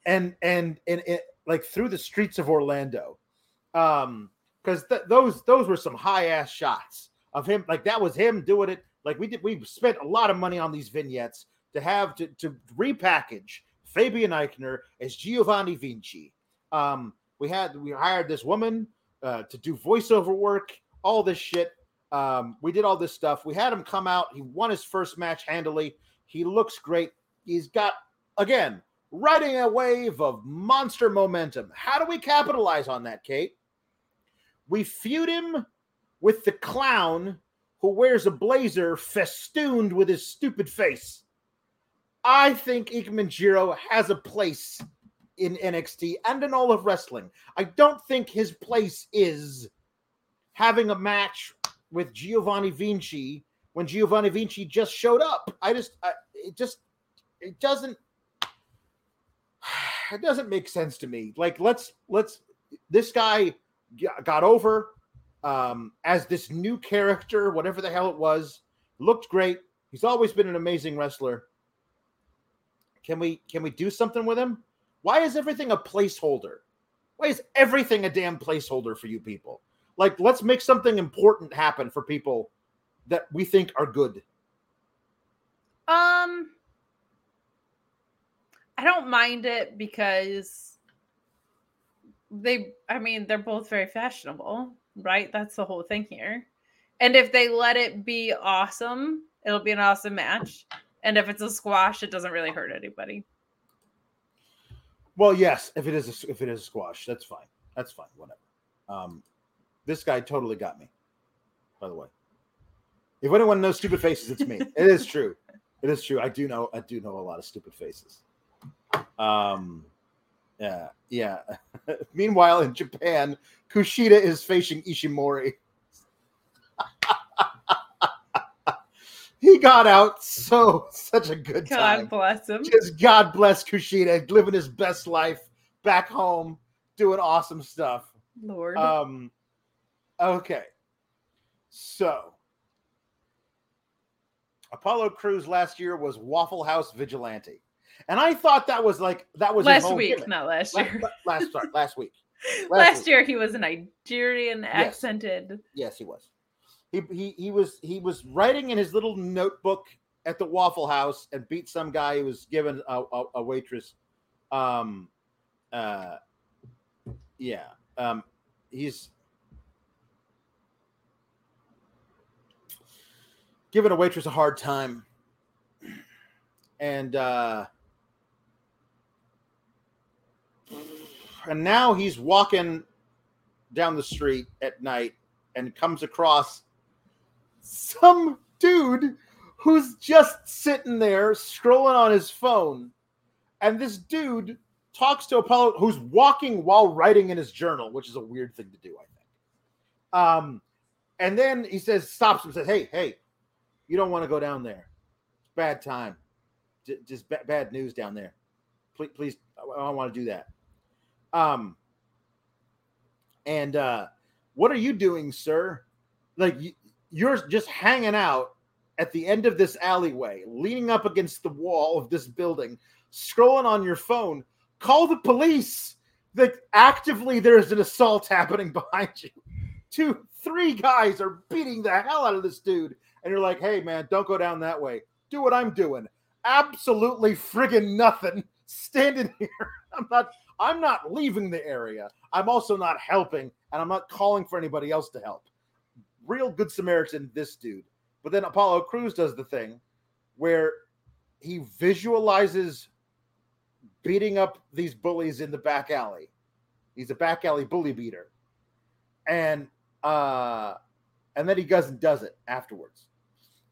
And and and it like through the streets of orlando. Um because th- those those were some high ass shots of him like that was him doing it. Like we did we spent a lot of money on these vignettes to have to, to repackage fabian eichner as giovanni vinci. Um we had we hired this woman uh, to do voiceover work all this shit. Um, we did all this stuff. We had him come out. He won his first match handily. He looks great. He's got again riding a wave of monster momentum. How do we capitalize on that, Kate? We feud him with the clown who wears a blazer festooned with his stupid face. I think Ikemen Jiro has a place in NXT and in all of wrestling. I don't think his place is having a match with Giovanni Vinci when Giovanni Vinci just showed up. I just, I, it just, it doesn't, it doesn't make sense to me. Like, let's, let's, this guy got over um, as this new character, whatever the hell it was, looked great. He's always been an amazing wrestler. Can we, can we do something with him? Why is everything a placeholder? Why is everything a damn placeholder for you people? Like, let's make something important happen for people that we think are good. Um, I don't mind it because they, I mean, they're both very fashionable, right? That's the whole thing here. And if they let it be awesome, it'll be an awesome match. And if it's a squash, it doesn't really hurt anybody. Well, yes, if it is a, if it is a squash, that's fine. That's fine. Whatever. Um, this guy totally got me. By the way, if anyone knows stupid faces, it's me. it is true. It is true. I do know. I do know a lot of stupid faces. Um, yeah, yeah. Meanwhile, in Japan, Kushida is facing Ishimori. he got out so such a good time. God bless him. Just God bless Kushida, living his best life back home, doing awesome stuff. Lord. Um, okay, so Apollo Crews last year was Waffle House Vigilante, and I thought that was like that was last week, gimmick. not last year. la- last sorry, last week. last week. year he was a Nigerian accented. Yes, he was. He, he was he was writing in his little notebook at the Waffle House and beat some guy who was given a, a, a waitress. Um, uh, yeah. Um, he's giving a waitress a hard time, and uh, and now he's walking down the street at night and comes across some dude who's just sitting there scrolling on his phone. And this dude talks to Apollo, who's walking while writing in his journal, which is a weird thing to do, I think. Um, and then he says, stops him, says, Hey, hey, you don't want to go down there. It's bad time. Just ba- bad news down there. Please, please, I don't want to do that. Um, and uh, what are you doing, sir? Like you're just hanging out at the end of this alleyway, leaning up against the wall of this building, scrolling on your phone. Call the police. That actively there's an assault happening behind you. Two, three guys are beating the hell out of this dude, and you're like, "Hey, man, don't go down that way. Do what I'm doing." Absolutely friggin' nothing. Standing here, I'm not. I'm not leaving the area. I'm also not helping, and I'm not calling for anybody else to help. Real good Samaritan, this dude. But then Apollo Crews does the thing where he visualizes beating up these bullies in the back alley. He's a back alley bully beater. And uh and then he goes and does it afterwards.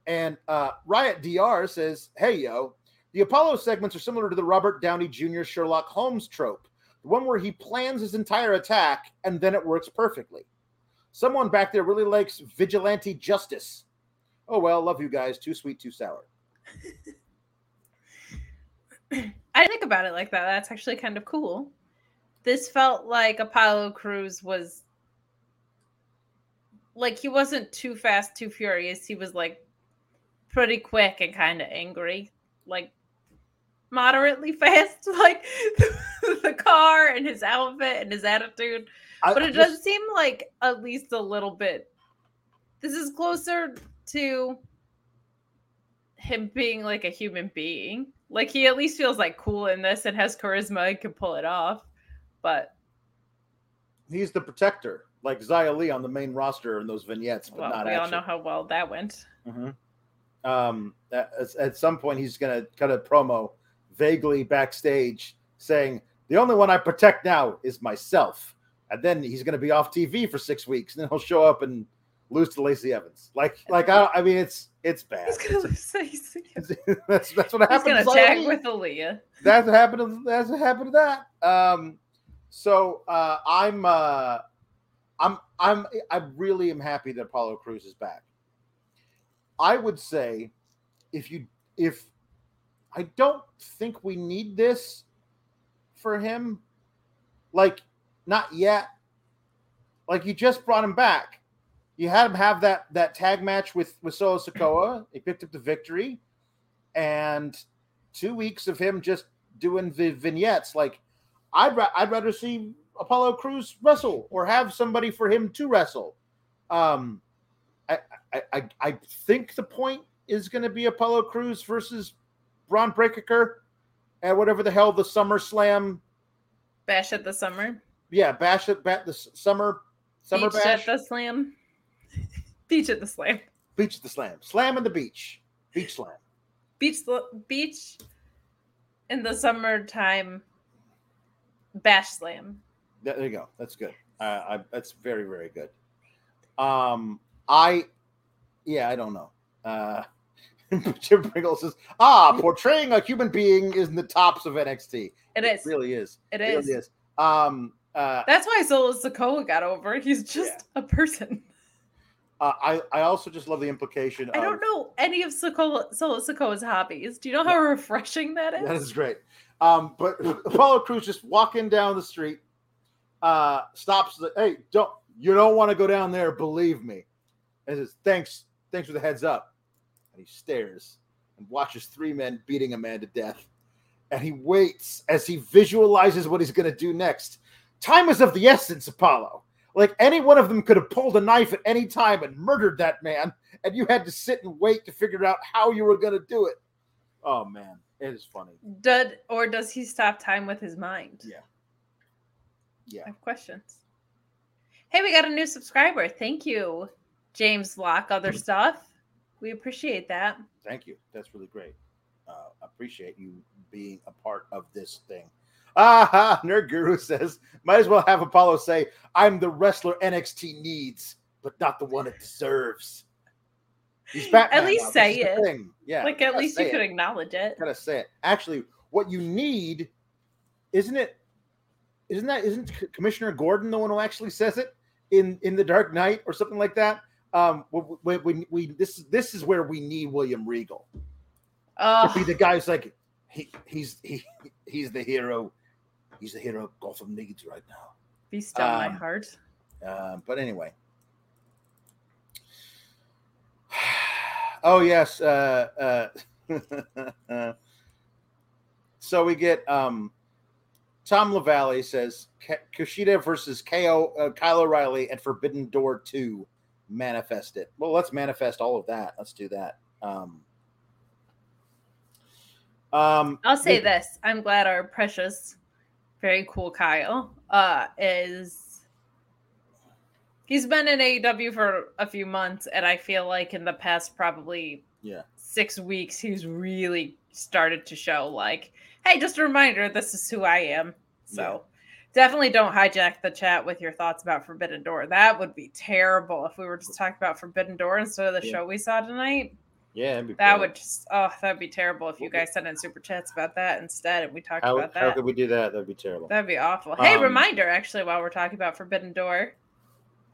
And uh Riot DR says, Hey yo, the Apollo segments are similar to the Robert Downey Jr. Sherlock Holmes trope, the one where he plans his entire attack and then it works perfectly. Someone back there really likes vigilante justice. Oh well, love you guys. Too sweet, too sour. I think about it like that. That's actually kind of cool. This felt like Apollo Crews was like he wasn't too fast, too furious. He was like pretty quick and kind of angry, like moderately fast, like the car and his outfit and his attitude. I- But it does seem like at least a little bit. This is closer to him being like a human being. Like he at least feels like cool in this and has charisma and can pull it off. But he's the protector, like Xia Li on the main roster in those vignettes, but Well, not we actually. all know how well that went. Mhm. Um, at, at some point, he's going to cut a promo vaguely backstage saying, The only one I protect now is myself. And then he's going to be off TV for six weeks, and then he'll show up and lose to Lacey Evans. Like, like I, I mean, it's it's bad. He's gonna lose. He's, that's that's what he's happened. gonna to tag Li. with Aaliyah. that's what happened. To, that's what happened to that. Um, so uh, I'm uh, I'm I'm I really am happy that Apollo Crews is back. I would say if you if I don't think we need this for him, like not yet. Like you just brought him back. You had him have that that tag match with with Solo Sikoa. He picked up the victory, and two weeks of him just doing the vignettes. Like I'd ra- I'd rather see Apollo Crews wrestle or have somebody for him to wrestle. Um, I I I, I think the point is going to be Apollo Crews versus Bron Breakker at whatever the hell the Summer Slam. Bash at the summer. Yeah, bash it bat the summer summer Beach bash. at the slam. Beach at the slam. beach at the slam, slam in the beach, beach slam. Beach beach in the summertime. Bash slam. There you go. That's good. Uh, I, that's very, very good. Um, I, yeah, I don't know. Uh, Jim Pringle says, "Ah, portraying a human being is in the tops of NXT. It is. really is. It It is. really is. Um, uh, That's why Solo Sikoa got over. He's just a person. uh, I, I also just love the implication. I of, don't know any of Sikoa, Solo Sikoa's hobbies. Do you know how refreshing that is? That is great. Um, but Apollo Crews just walking down the street, uh, stops. The, hey, don't you don't want to go down there? Believe me. And says, "Thanks, thanks for the heads up." And he stares and watches three men beating a man to death. And he waits as he visualizes what he's going to do next. Time is of the essence, Apollo. Like any one of them could have pulled a knife at any time and murdered that man, and you had to sit and wait to figure out how you were going to do it. Oh man, it is funny. Did or does he stop time with his mind? Yeah. Yeah. I have questions. Hey, we got a new subscriber. Thank you, James Block. Other stuff. We appreciate that. Thank you. That's really great. Uh, appreciate you being a part of this thing. Ah, Nerd Guru says, might as well have Apollo say, I'm the wrestler NXT needs, but not the one it deserves. He's Batman. At least now. Say it. thing. Yeah. like at least you say could acknowledge it. Gotta say it. Actually, what you need, isn't it? Isn't that isn't Commissioner Gordon the one who actually says it in in the Dark Knight or something like that? Um, we, we, this this is where we need William Regal to Oh, be the guy who's like he he's he he's the hero. He's the hero of Gotham needs right now. be still my um, heart. Uh, but anyway. Oh yes. Uh, uh, so we get um, Tom Lavalley says Kushida versus KO uh, Kyle O'Reilly at Forbidden Door Two. Manifest it. Well, let's manifest all of that. Let's do that. Um, um, I'll say this. I'm glad our precious, very cool Kyle uh is he's been in AEW for a few months, and I feel like in the past probably Yeah. six weeks he's really started to show like, hey, just a reminder, this is who I am. So definitely don't hijack the chat with your thoughts about Forbidden Door. That would be terrible if we were just talking about Forbidden Door instead of the Yeah. show we saw tonight. Yeah, that'd be That would just oh, that'd be terrible if you guys sent in super chats about that instead, and we talked How, about that. how could we do that? That'd be terrible. That'd be awful. Hey, Um, reminder actually, while we're talking about Forbidden Door,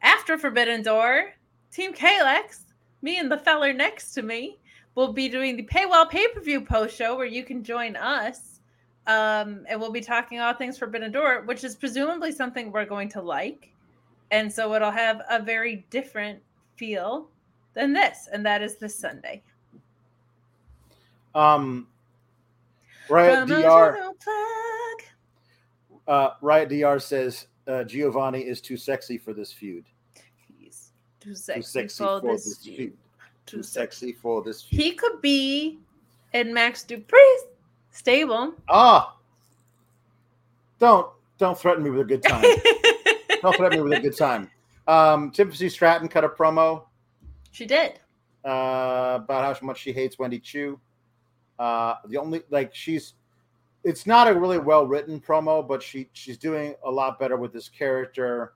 after Forbidden Door, Team Kalex, me and the feller next to me, will be doing the Paywall pay per view post show where you can join us. Um, and we'll be talking all things Forbidden Door, which is presumably something we're going to like. And so it'll have a very different feel than this, and that is this Sunday. Um, Riot From DR, plug. uh, Riot DR says uh, Giovanni is too sexy for this feud. He's too Too sexy, sexy for, for this this feud. feud. Too Too sexy. sexy for this feud. He could be in Max Dupri's stable. Ah, don't don't threaten me with a good time. Don't threaten me with a good time. Um, Tiffany Stratton cut a promo She did. uh, about how much she hates Wendy Choo. Uh, the only like she's, it's not a really well written promo, but she she's doing a lot better with this character.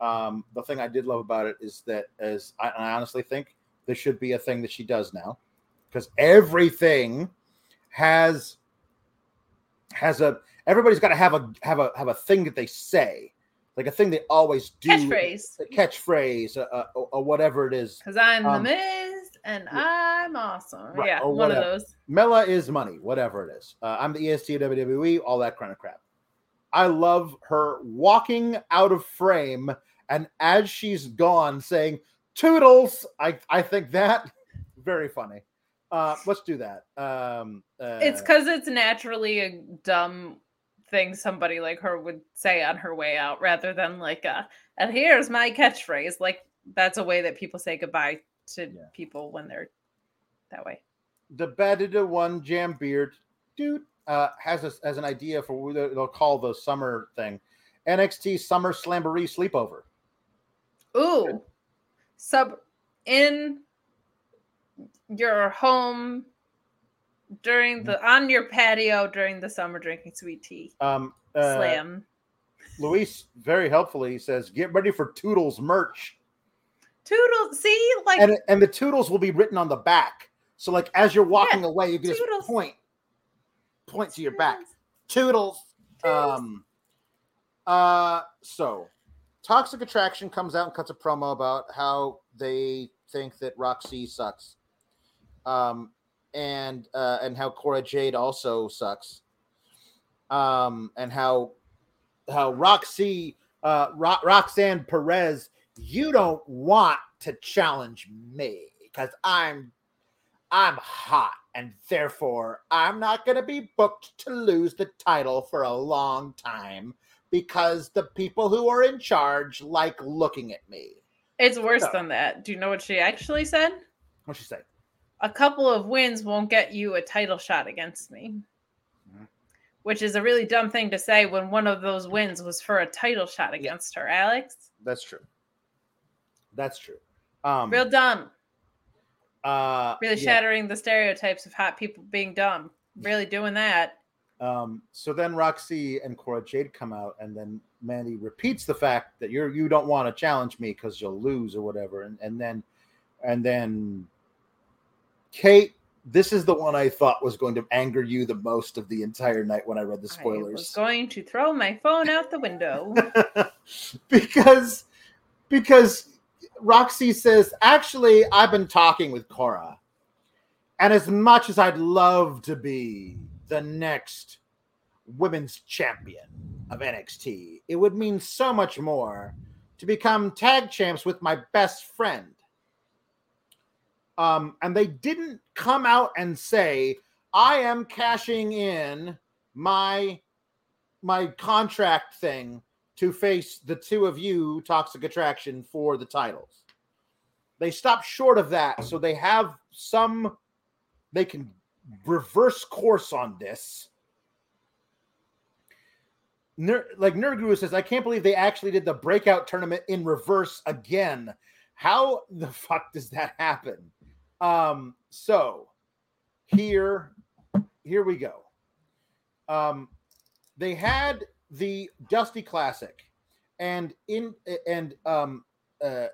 Um, the thing I did love about it is that, as I, I honestly think, this should be a thing that she does now, because everything has has a everybody's got to have a have a have a thing that they say, like a thing they always do, Catchphrase. a catchphrase, uh, uh, or, whatever it is. Because I'm Um, the Miz and I'm awesome. Right, yeah, one of those. Mella is money, whatever it is. Uh, I'm the EST of WWE, all that kind of crap. I love her walking out of frame and as she's gone saying toodles. I, I think that very funny. Uh, let's do that. Um, uh, It's because it's naturally a dumb thing somebody like her would say on her way out rather than like a, and here's my catchphrase. Like that's a way that people say goodbye to Yeah. people when they're that way. the bedded one jam beard dude uh, has a, has an idea for what they'll call the summer thing. NXT Summer Slamboree Sleepover. Ooh, sub in your home during Mm-hmm. the on your patio during the summer drinking sweet tea. Um, uh, Slam. Luis very helpfully says, "Get ready for Toodles merch." Toodles. See, like and and the toodles will be written on the back. So like as you're walking Yeah, away, you can toodles. just point point to your back. Toodles. Um uh so Toxic Attraction comes out and cuts a promo about how they think that Roxy sucks. Um and uh and how Cora Jade also sucks. Um and how how Roxy uh Ro- Roxanne Perez you don't want to challenge me because I'm I'm hot and therefore I'm not going to be booked to lose the title for a long time because the people who are in charge like looking at me. it's worse No. than that. Do you know what she actually said? What'd she said? a couple of wins won't get you a title shot against me. Mhm. Which is a really dumb thing to say when one of those wins was for a title shot against her, Alex. That's true. That's true. Um, Real dumb. uh, Really yeah. shattering the stereotypes of hot people being dumb. Really doing that. Um, so then Roxy and Cora Jade come out, and then Mandy repeats the fact that you're you don't want to challenge me because you'll lose or whatever, and and then and then Kate, this is the one I thought was going to anger you the most of the entire night when I read the spoilers. I was going to throw my phone out the window. because because Roxy says, actually, I've been talking with Cora, and as much as I'd love to be the next women's champion of NXT, it would mean so much more to become tag champs with my best friend. Um, and they didn't come out and say, I am cashing in my my contract thing to face the two of you, Toxic Attraction, for the titles. They stopped short of that, so they have some. They can reverse course on this. Ner- like Nerdguru says, I can't believe they actually did the breakout tournament in reverse again. How the fuck does that happen? Um, so here, here we go. Um, they had the Dusty Classic, and in and um uh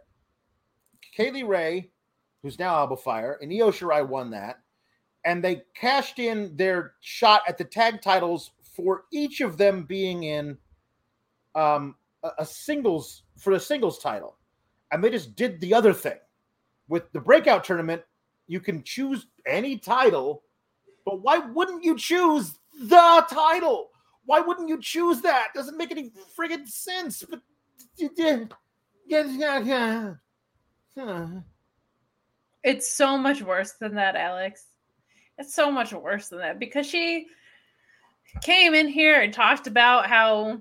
Kay Lee Ray, who's now Alba Fyre, and Io Shirai won that, and they cashed in their shot at the tag titles for each of them being in um a, a singles for the singles title, and they just did the other thing with the breakout tournament. You can choose any title, but why wouldn't you choose the title? Why wouldn't you choose that? Doesn't make any friggin' sense. But you did. Yeah, yeah. It's so much worse than that, Alex. It's so much worse than that because she came in here and talked about how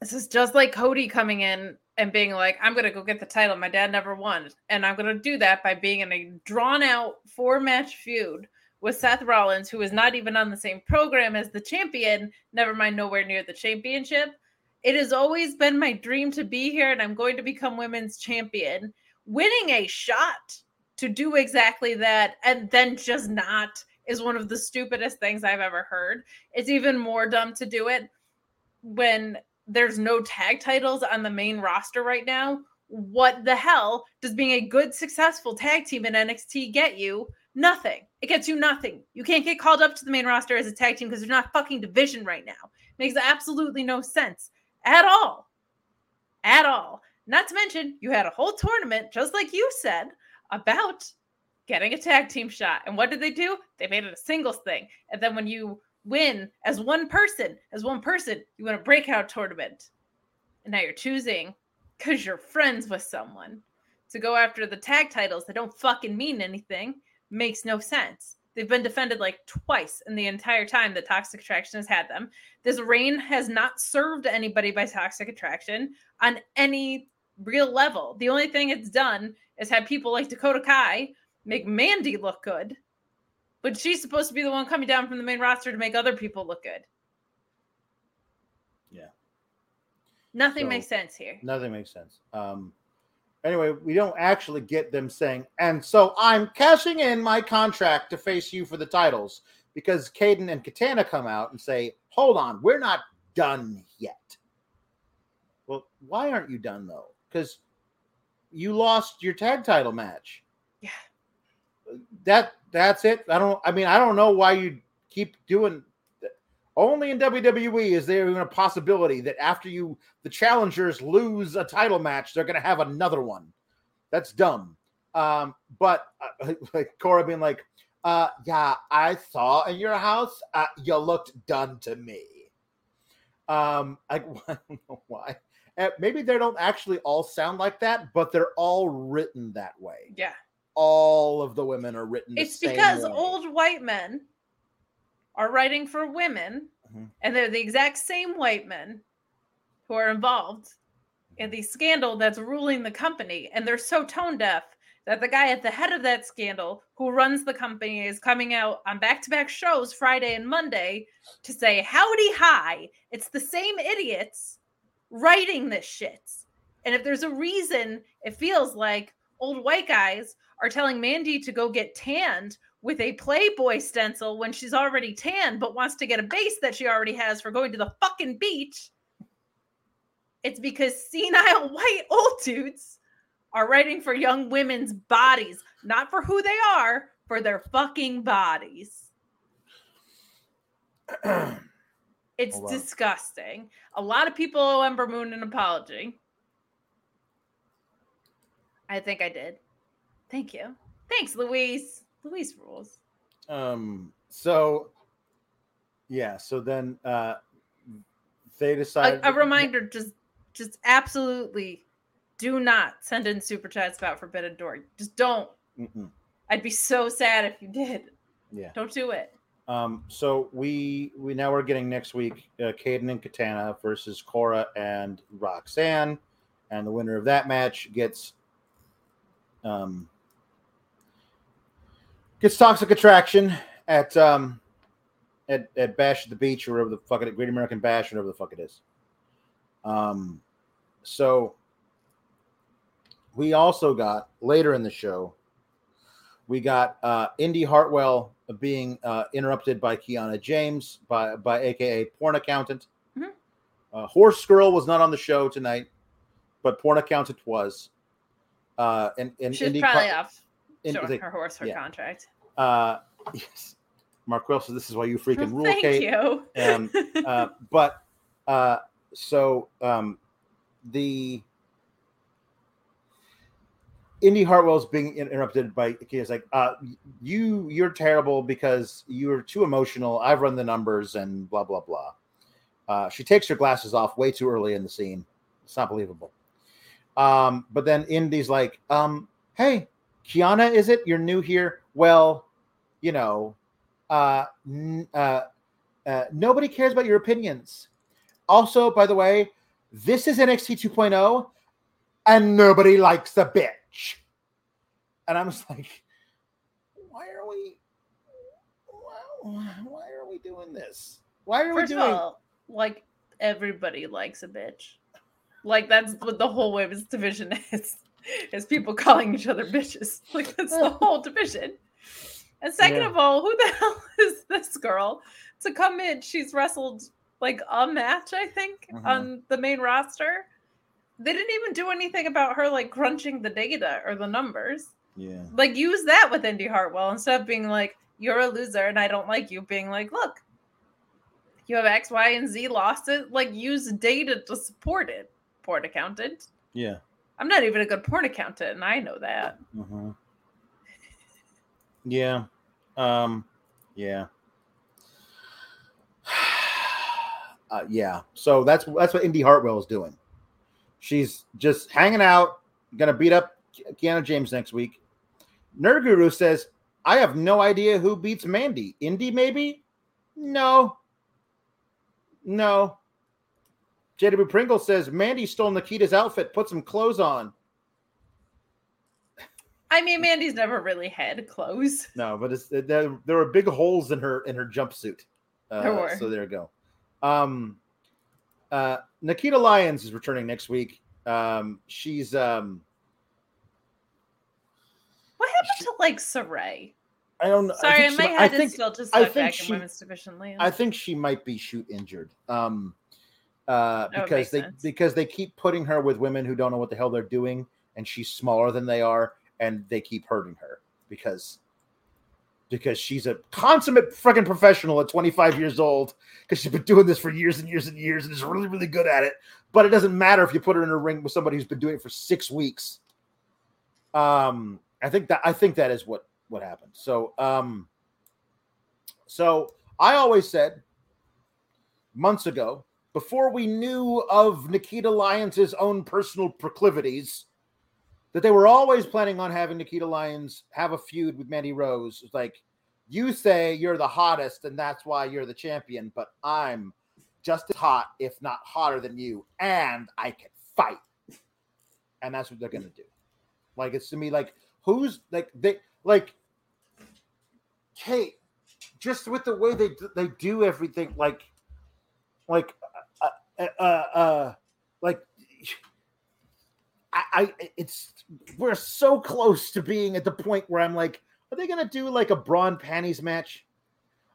this is just like Cody coming in and being like, I'm going to go get the title. My dad never won. And I'm going to do that by being in a drawn out four match feud with Seth Rollins, who is not even on the same program as the champion, never mind nowhere near the championship. It has always been my dream to be here, and I'm going to become women's champion. Winning a shot to do exactly that and then just not is one of the stupidest things I've ever heard. It's even more dumb to do it when there's no tag titles on the main roster right now. What the hell does being a good, successful tag team in NXT get you? Nothing. It gets you nothing. You can't get called up to the main roster as a tag team because there's not fucking division right now. Makes absolutely no sense at all. At all. Not to mention, you had a whole tournament, just like you said, about getting a tag team shot. And what did they do? They made it a singles thing. And then when you win as one person, as one person, you win a breakout tournament. And now you're choosing because you're friends with someone to go after the tag titles that don't fucking mean anything makes no sense. They've been defended like twice in the entire time that Toxic Attraction has had them. This reign has not served anybody by Toxic Attraction on any real level. The only thing it's done is had people like Dakota Kai make Mandy look good, but she's supposed to be the one coming down from the main roster to make other people look good. Yeah. Nothing So- makes sense here. Nothing makes sense. Um, anyway, we don't actually get them saying, and so I'm cashing in my contract to face you for the titles because Kayden and Katana come out and say, hold on, we're not done yet. Well, why aren't you done though? Because you lost your tag title match. Yeah. That that's it. I don't I mean, I don't know why you keep doing only in WWE is there even a possibility that after you the challengers lose a title match, they're going to have another one. That's dumb. Um, but uh, like Cora being like, uh, "Yeah, I saw in your house, uh, you looked done to me." Um, I, I don't know why. Uh, maybe they don't actually all sound like that, but they're all written that way. Yeah. All of the women are written. It's because way. old white men are writing for women, Mhm. and they're the exact same white men who are involved in the scandal that's ruling the company. And they're so tone deaf that the guy at the head of that scandal, who runs the company, is coming out on back to back shows Friday and Monday to say, Howdy hi. It's the same idiots writing this shit. And if there's a reason it feels like old white guys are telling Mandy to go get tanned with a Playboy stencil when she's already tanned, but wants to get a base that she already has for going to the fucking beach. It's because senile white old dudes are writing for young women's bodies, not for who they are, for their fucking bodies. It's Hold on. disgusting. A lot of people owe Ember Moon an apology. I think I did. Thank you. Thanks, Louise. Louise rules. Um. So, yeah. So then, uh, they A, a reminder: just, just absolutely, do not send in super chats about Forbidden Door. Just don't. Mm-mm. I'd be so sad if you did. Yeah. Don't do it. Um. So we we now we're getting next week, uh, Kayden and Katana versus Cora and Roxanne, and the winner of that match gets um gets Toxic Attraction at um at at Bash at the Beach or wherever the fuck it Great American Bash, or whatever the fuck it is. Um. So we also got later in the show we got uh, Indy Hartwell being uh, interrupted by Kiana James, by by AKA Porn Accountant. Mhm. Uh, Horse Girl was not on the show tonight, but Porn Accountant was. Uh, and and She's Indy probably Car- off Indy- showing her horse her yeah. contract. Uh, yes, Mark says this is why you freaking rule, Thank Kate. you. Um, uh, but uh, so um, the Indy Hartwell's being interrupted by Kia's like, uh, you you're terrible because you're too emotional. I've run the numbers and blah blah blah. Uh, she takes her glasses off way too early in the scene. It's not believable. Um, but then Indy's like, um, hey, Kiana, is it? You're new here. Well, you know, uh, n- uh, uh, nobody cares about your opinions. Also, by the way, this is NXT 2.0, oh, and nobody likes the bitch. And I'm just like, why are we? Why, why are we doing this? Why are First we of doing? all, like everybody likes a bitch. Like that's what the whole women's division is. Is people calling each other bitches. Like that's the whole division. And second Yeah. of all, who the hell is this girl to come in? She's wrestled like a match, I think, Mhm. on the main roster. They didn't even do anything about her like crunching the data or the numbers. Yeah. Like use that with Indy Hartwell instead of being like, you're a loser and I don't like you, being like, look, you have X, Y, and Z lost it. Like use data to support it. Porn accountant. Yeah. I'm not even a good porn accountant, and I know that. hmm Yeah. Um. Yeah. Uh, yeah. So that's that's what Indy Hartwell is doing. She's just hanging out, gonna beat up Ke- Keanu James next week. Nerd Guru says, "I have no idea who beats Mandy. Indy, maybe? No, no." JW Pringle says Mandy stole Nikita's outfit, put some clothes on. I mean, Mandy's never really had clothes. No, but it's there. There were big holes in her in her jumpsuit. Uh, There were. So there you go. Um, uh, Nikita Lyons is returning next week. Um, she's um, What happened to like Saray? I don't know. Sorry, I think, my she, head I is still just I think back she- in women's division land. I think she might be shoot injured. Um, uh, because they sense. because they keep putting her with women who don't know what the hell they're doing, and she's smaller than they are, and they keep hurting her because because she's a consummate freaking professional at 25 years old because she's been doing this for years and years and years and is really really good at it. But it doesn't matter if you put her in a ring with somebody who's been doing it for six weeks. Um, I think that I think that is what what happened. So um, so I always said months ago, before we knew of Nikita Lyons' own personal proclivities, that they were always planning on having Nikita Lyons have a feud with Mandy Rose. It's like, you say you're the hottest, and that's why you're the champion, but I'm just as hot, if not hotter than you, and I can fight. And that's what they're gonna do. Like it's to me, like who's like they like Kate, just with the way they they do everything, like like uh, uh, uh, like I, I it's we're so close to being at the point where I'm like, are they gonna do like a bra and panties match?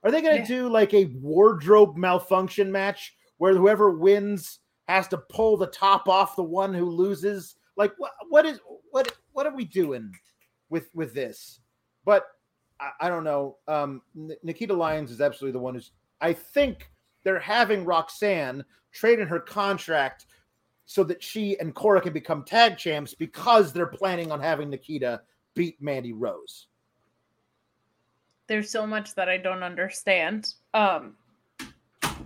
Are they gonna Yeah. do like a wardrobe malfunction match where whoever wins has to pull the top off the one who loses? Like what what is what what are we doing with with this? But I, I don't know. Um Nikita Lyons is absolutely the one who's I think they're having Roxanne trade in her contract so that she and Cora can become tag champs because they're planning on having Nikita beat Mandy Rose. There's so much that I don't understand. Um,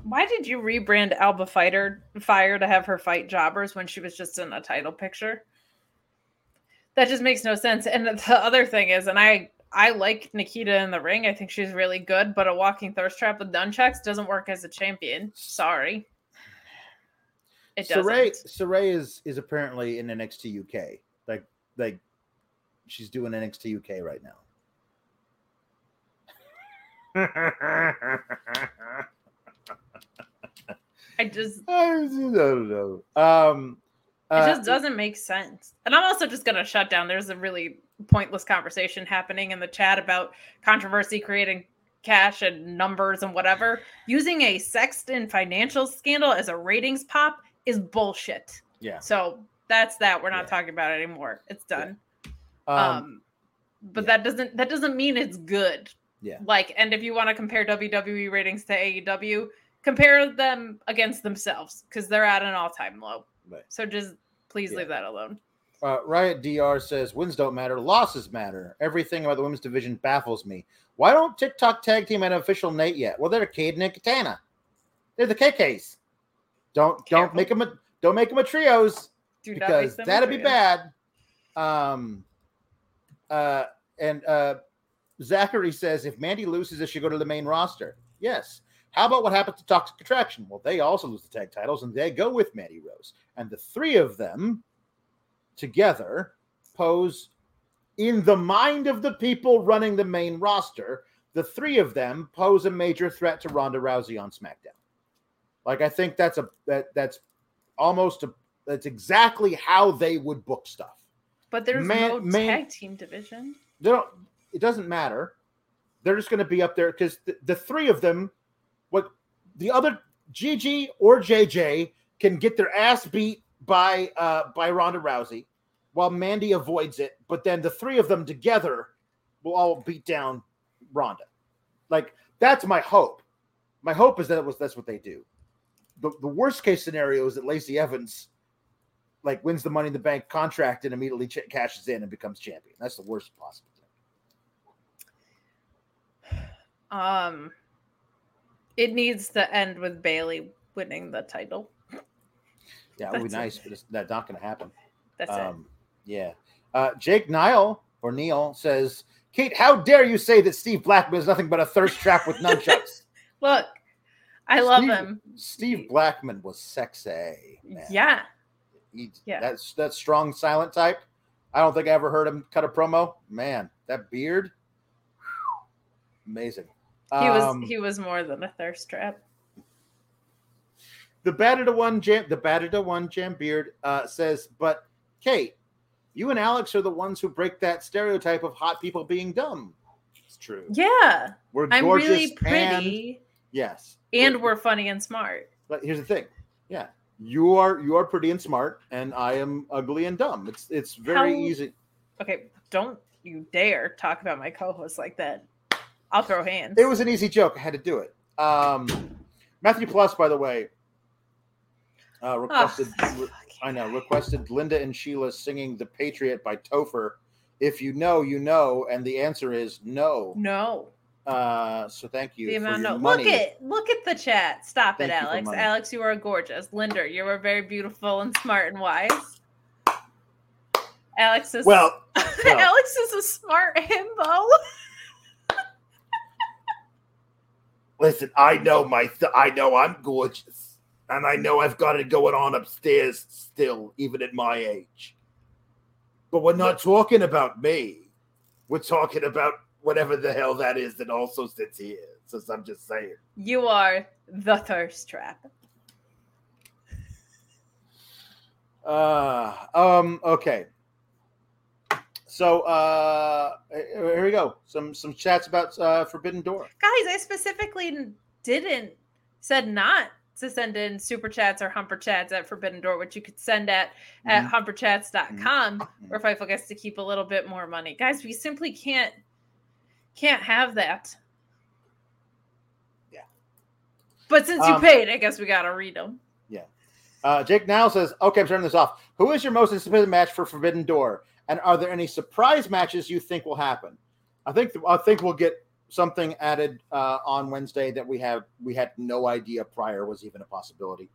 why did you rebrand Alba Fighter Fire to have her fight jobbers when she was just in a title picture? That just makes no sense. And the other thing is, and I I like Nikita in the ring. I think she's really good, but a walking thirst trap with nunchucks doesn't work as a champion. Sorry. It doesn't. Saray, Saray is is apparently in NXT UK. Like like she's doing NXT UK right now. I just I don't know. Um, it uh, just doesn't make sense. And I'm also just gonna shut down. There's a really pointless conversation happening in the chat about controversy creating cash and numbers and whatever. Using a Sexton financial scandal as a ratings pop is bullshit. Yeah. So that's that. We're not Yeah. talking about it anymore. It's done. Um, Um, but yeah. that doesn't that doesn't mean it's good. Yeah. Like, and if you want to compare WWE ratings to AEW, compare them against themselves because they're at an all-time low. Right. So just please Yeah. leave that alone. Uh, Riot DR says wins don't matter, losses matter. Everything about the women's division baffles me. Why don't TikTok tag team an official Nate yet? Well, they're Kayden and Katana. They're the KKs. Don't don't make them a, don't make them a trios Do because that'd be bad. Um, uh, and uh, Zachary says if Mandy loses, it should go to the main roster. Yes. How about what happened to Toxic Attraction? Well, they also lose the tag titles and they go with Mandy Rose. And the three of them together pose in the mind of the people running the main roster. The three of them pose a major threat to Ronda Rousey on SmackDown. Like I think that's a that that's almost a that's exactly how they would book stuff. But there's Man- no man- tag team division. They don't. It doesn't matter. They're just going to be up there because the, the three of them, what the other Gigi or JJ can get their ass beat by uh by Ronda Rousey, while Mandy avoids it. But then the three of them together will all beat down Ronda. Like that's my hope. My hope is that it was that's what they do. The the worst case scenario is that Lacey Evans like wins the Money in the Bank contract and immediately ch- cashes in and becomes champion. That's the worst possible thing. Um, it needs to end with Bayley winning the title. Yeah, it would be That's it. nice, but it's that's not going to happen. That's Um, yeah. Uh, Jake Nile or Neil says, Kate, how dare you say that Steve Blackman is nothing but a thirst trap with nunchucks? it. Look, I love him. Steve Blackman was sexy. Man. Yeah. He, Yeah. That's that strong silent type. I don't think I ever heard him cut a promo. Man, that beard. whew, Amazing. He was Um, he was more than a thirst trap. The batted to one jam the batted to one jam beard uh, says, but Kate, you and Alex are the ones who break that stereotype of hot people being dumb. It's true. Yeah. We're I'm gorgeous really and yes. and, we're funny and smart. But here's the thing. Yeah. You are you are pretty and smart, and I am ugly and dumb. It's it's very How- easy. Okay, don't you dare talk about my co-host like that. I'll throw hands. It was an easy joke. I had to do it. Um, Matthew Plus, by the way, uh, Oh, requested. I know requested Linda and Sheila singing "The Patriot" by Topher. If you know, you know, and the answer is no. No. Uh, so thank you The for amount no. money. Look at look at the chat. Stop Thank it, Alex. Alex, you are gorgeous. Linda, you are very beautiful and smart and wise. Alex is well, well. Alex is a smart himbo. listen, I know my, th- I know I'm gorgeous, and I know I've got it going on upstairs still, even at my age. But we're not talking about me. We're talking about whatever the hell that is that also sits here. So I'm just saying. You are the thirst trap. Uh, um, okay. So uh, here we go. Some some chats about uh, Forbidden Door. Guys, I specifically didn't said not to send in super chats or humper chats at Forbidden Door, which you could send at at humperchats.com, Mhm. or Fightful gets to keep a little bit more money. Guys, we simply can't can't have that. Yeah. But since you Um, paid, I guess we gotta read them. Yeah. Uh, Jake now says, "Okay, I'm turning this off. Who is your most anticipated match for Forbidden Door? And are there any surprise matches you think will happen? I think I think we'll get something added uh, on Wednesday that we have we had no idea prior was even a possibility.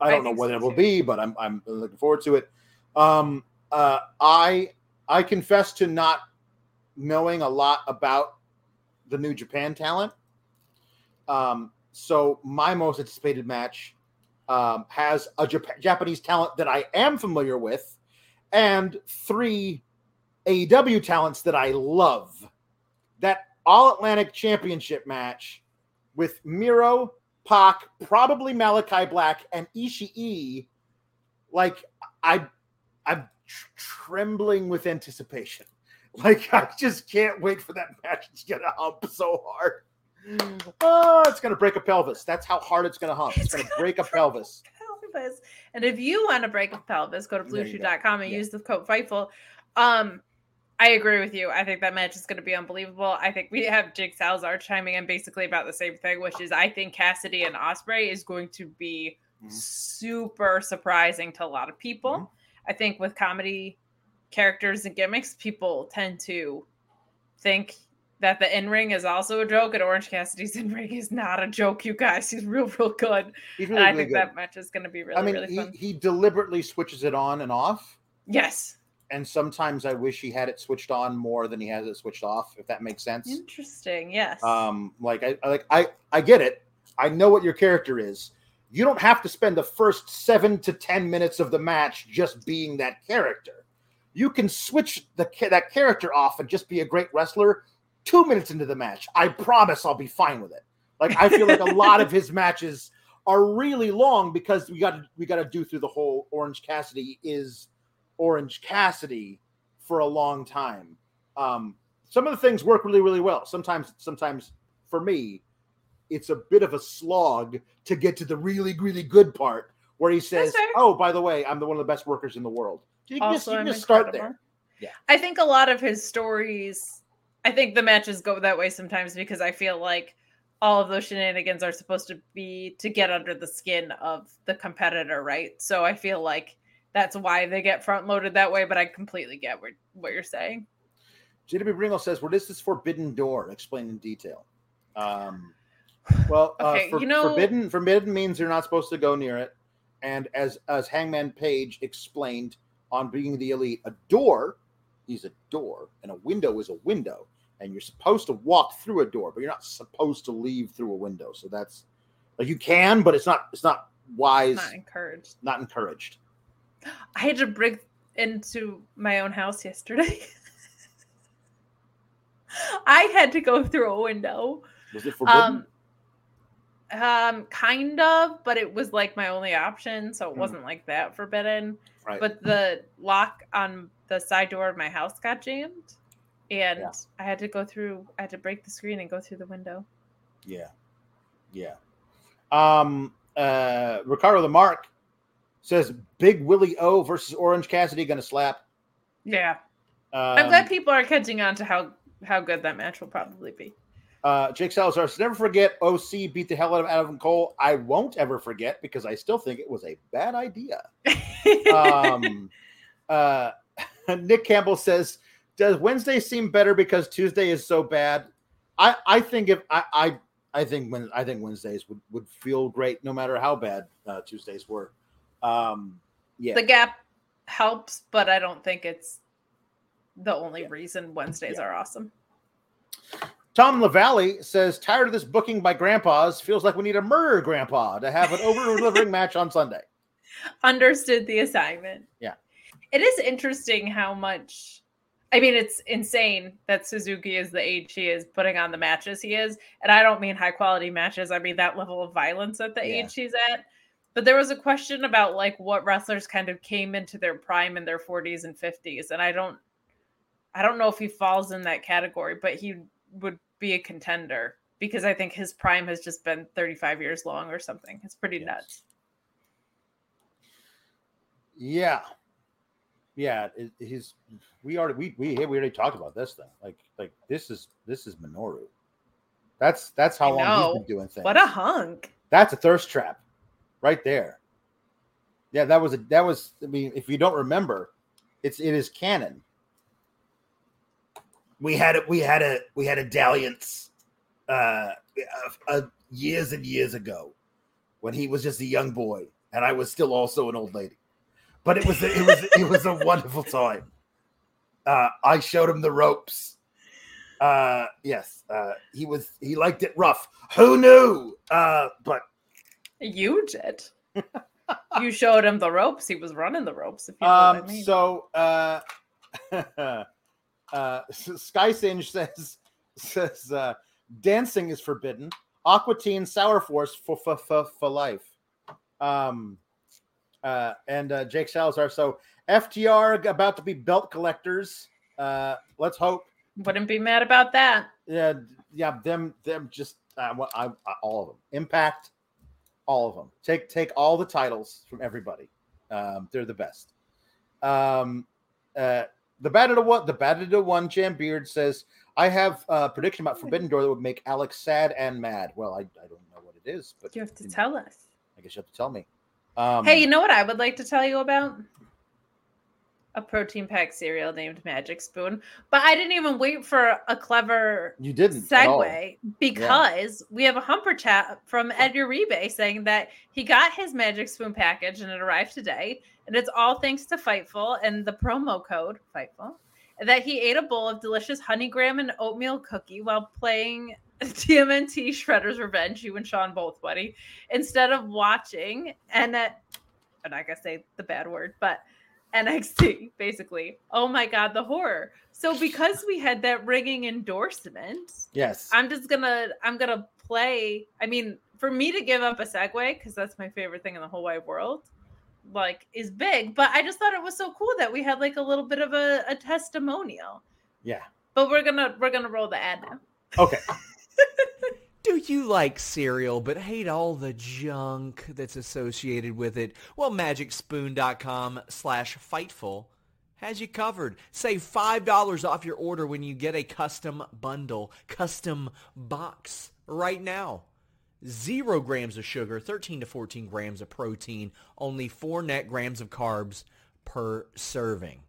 I I don't know think what so it will too. be, but I'm I'm looking forward to it. Um, uh, I I confess to not knowing a lot about the New Japan talent. Um, so my most anticipated match um, has a Jap- Japanese talent that I am familiar with, and three AEW talents that I love. That All Atlantic Championship match with Miro, Pac, probably Malakai Black, and Ishii. Like I, I'm tr- trembling with anticipation. Like I just can't wait for that match. It's gonna hump so hard. Oh, it's gonna break a pelvis. That's how hard it's gonna hump. It's, It's gonna gonna break a pelvis. pelvis. And if you want to break a pelvis, go to bluechew.com and Yeah. use the code Fightful. Um, I agree with you. I think that match is going to be unbelievable. I think we have Jake Salazar chiming in basically about the same thing, which is I think Cassidy and Osprey is going to be Mhm. super surprising to a lot of people. Mhm. I think with comedy characters and gimmicks, people tend to think that the in ring is also a joke, and Orange Cassidy's in ring is not a joke, you guys. He's real, real good. He's And really, I really think good. that match is going to be really, I mean, really he, fun. he deliberately switches it on and off, Yes. And sometimes I wish he had it switched on more than he has it switched off. If that makes sense. Interesting. Yes. Um, like I, I like I I get it. I know what your character is. You don't have to spend the first seven to ten minutes of the match just being that character. You can switch the that character off and just be a great wrestler. Two minutes into the match, I promise I'll be fine with it. Like I feel like a lot of his matches are really long because we got we got to do through the whole Orange Cassidy is Orange Cassidy for a long time. Um, some of the things work really really well. Sometimes sometimes for me, it's a bit of a slog to get to the really really good part where he says, fair. "Oh, by the way, I'm the one of the best workers in the world." You can just, you can just start there. Yeah. I think a lot of his stories, I think the matches go that way sometimes because I feel like all of those shenanigans are supposed to be to get under the skin of the competitor, right? So I feel like that's why they get front loaded that way, but I completely get what, what you're saying. JW Pringle says, "What is this forbidden door? Explain in detail." Um, well, Okay, uh, for, you know- forbidden forbidden means you're not supposed to go near it, and as as Hangman Page explained on being the elite, a door is a door, and a window is a window, and you're supposed to walk through a door, but you're not supposed to leave through a window. So that's like you can, but it's not it's not wise, Not encouraged. not encouraged. I had to break into my own house yesterday. I had to go through a window. Was it forbidden? Um, um, kind of, but it was like my only option, so it Hmm. wasn't like that forbidden. right. But the lock on the side door of my house got jammed, and Yeah. I had to go through. I had to break the screen and go through the window. Yeah. Yeah. Um uh Ricardo the Mark says Big Willie O versus Orange Cassidy gonna slap. Yeah, Um, I'm glad people are catching on to how how good that match will probably be. uh Jake Salazar says never forget OC beat the hell out of Adam Cole. I won't ever forget because I still think it was a bad idea. Um uh Nick Campbell says, Does Wednesday seem better because Tuesday is so bad? I, I think if I, I I think when I think Wednesdays would, would feel great no matter how bad uh, Tuesdays were. Um yeah. the gap helps, but I don't think it's the only Yeah. reason Wednesdays Yeah. are awesome. Tom LaValle says, tired of this booking by grandpas. Feels like we need a murder grandpa to have an over delivering match on Sunday. Understood the assignment. Yeah. It is interesting how much I mean, it's insane that Suzuki is the age he is putting on the matches he is. And I don't mean high quality matches. I mean that level of violence at the Yeah. age he's at. But there was a question about like what wrestlers kind of came into their prime in their 40s and 50s. And I don't I don't know if he falls in that category, but he would be a contender because I think his prime has just been 35 years long or something. It's pretty Yes. nuts. Yeah. Yeah. It, he's, we already, we, we, we already talked about this thing. Like, like this is, this is Minoru. That's, that's how I long know. he's been doing things. What a hunk. That's a thirst trap right there. Yeah. That was a, that was, I mean, if you don't remember, it's, it is canon. We had it, we had a, we had a dalliance, uh, uh, years and years ago when he was just a young boy and I was still also an old lady. But it was it was it was a wonderful time. Uh, I showed him the ropes. Uh, yes, uh, he was he liked it rough. Who knew? Uh, but You did. you showed him the ropes. He was running the ropes. If you know um, I mean. so uh, uh, Sky Singe says says uh, dancing is forbidden. Aqua Teen Sour Force for for for, for life. Um, uh, and uh, Jake Salazar. So FTR about to be belt collectors. Uh, let's hope. Wouldn't be mad about that. Yeah, yeah. Them, them. Just uh, well, I, I, all of them. Impact, all of them. Take take all the titles from everybody. Um, they're the best. Um, uh, the battle to one, the battle to one. Jam Beard says, "I have a prediction about Forbidden Door that would make Alex sad and mad." Well, I, I don't know what it is, but You have to know, tell us. I guess you have to tell me. Um, hey, you know what I would like to tell you about? A protein packed cereal named Magic Spoon. But I didn't even wait for a clever you didn't segue because we have a humper chat from Ed Uribe saying that he got his Magic Spoon package and it arrived today. And it's all thanks to Fightful and the promo code Fightful. That he ate a bowl of delicious honey graham and oatmeal cookie while playing TMNT Shredder's Revenge, you and Sean both, buddy, instead of watching and at I'm not gonna say the bad word, but NXT, basically. Oh my god, the horror. So because we had that ringing endorsement, Yes. I'm just gonna I'm gonna play. I mean, for me to give up a segue because that's my favorite thing in the whole wide world, like is big. But I just thought it was so cool that we had like a little bit of a, a testimonial. Yeah. But we're gonna we're gonna roll the ad now. Okay. Do you like cereal but hate all the junk that's associated with it? Well, magicspoon.com slash fightful has you covered. Save $5 off your order when you get a custom bundle, custom box right now. Zero grams of sugar, 13 to 14 grams of protein, only four net grams of carbs per serving.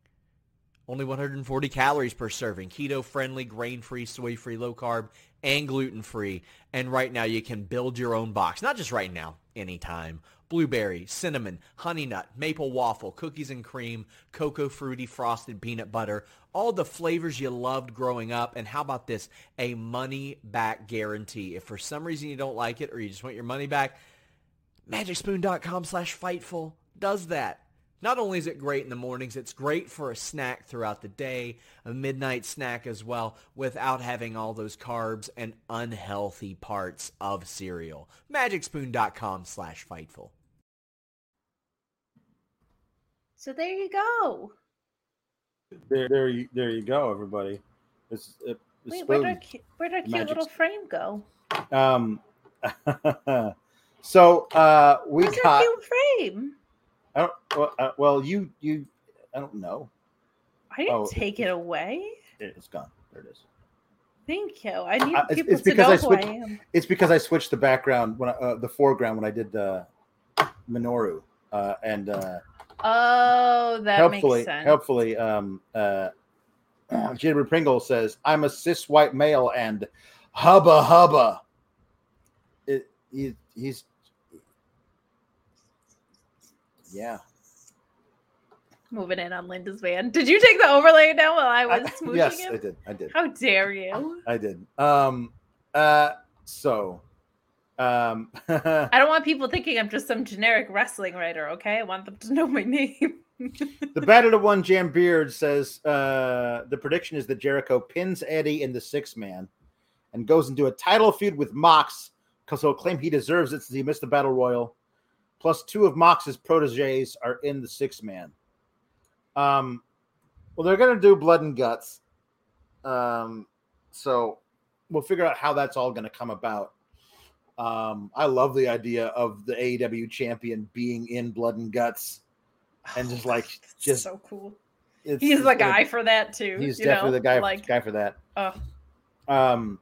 Only 140 calories per serving. Keto friendly, grain free, soy free, low carb, and gluten free. And right now you can build your own box. Not just right now, anytime. Blueberry, cinnamon, honey nut, maple waffle, cookies and cream, cocoa fruity frosted peanut butter. All the flavors you loved growing up. And how about this? A money back guarantee. If for some reason you don't like it or you just want your money back, magicspoon.com slash fightful does that. Not only is it great in the mornings, it's great for a snack throughout the day, a midnight snack as well, without having all those carbs and unhealthy parts of cereal. Magicspoon.com slash Fightful. So there you go. There, there, you, there you go, everybody. It's, it, it's Wait, where did our, where did our cute Magic little spoon. frame go? Um, so uh, we Where's our got. cute frame? I don't, well, uh, well, you, you, I don't know. I didn't Oh, take it away. It- It's gone. There it is. Thank you. I need Uh, it's- people it's to because know I who I switched- am. It's because I switched the background when I, uh, the foreground when I did uh, Minoru, uh, and uh, Oh, that helpfully, makes sense. helpfully, um, uh, Jimmy Pringle says, "I'm a cis white male," and hubba hubba. It, he, he's, yeah. Moving in on Linda's van. Did you take the overlay down while I was I- smooching yes, him? I did. I did. How dare you? I did. Um. Uh. So. Um. I don't want people thinking I'm just some generic wrestling writer, okay? I want them to know my name. The Battle of One Jam Beard says uh, the prediction is that Jericho pins Eddie in the six man and goes into a title feud with Mox because he'll claim he deserves it since he missed the Battle Royal. Plus, two of Mox's proteges are in the six man. Um, well, they're going to do Blood and Guts. Um, so we'll figure out how that's all going to come about. Um, I love the idea of the AEW champion being in Blood and Guts and just like just so cool. He's the guy for that too. He's you definitely know? the guy Like, guy for that. oh, Um,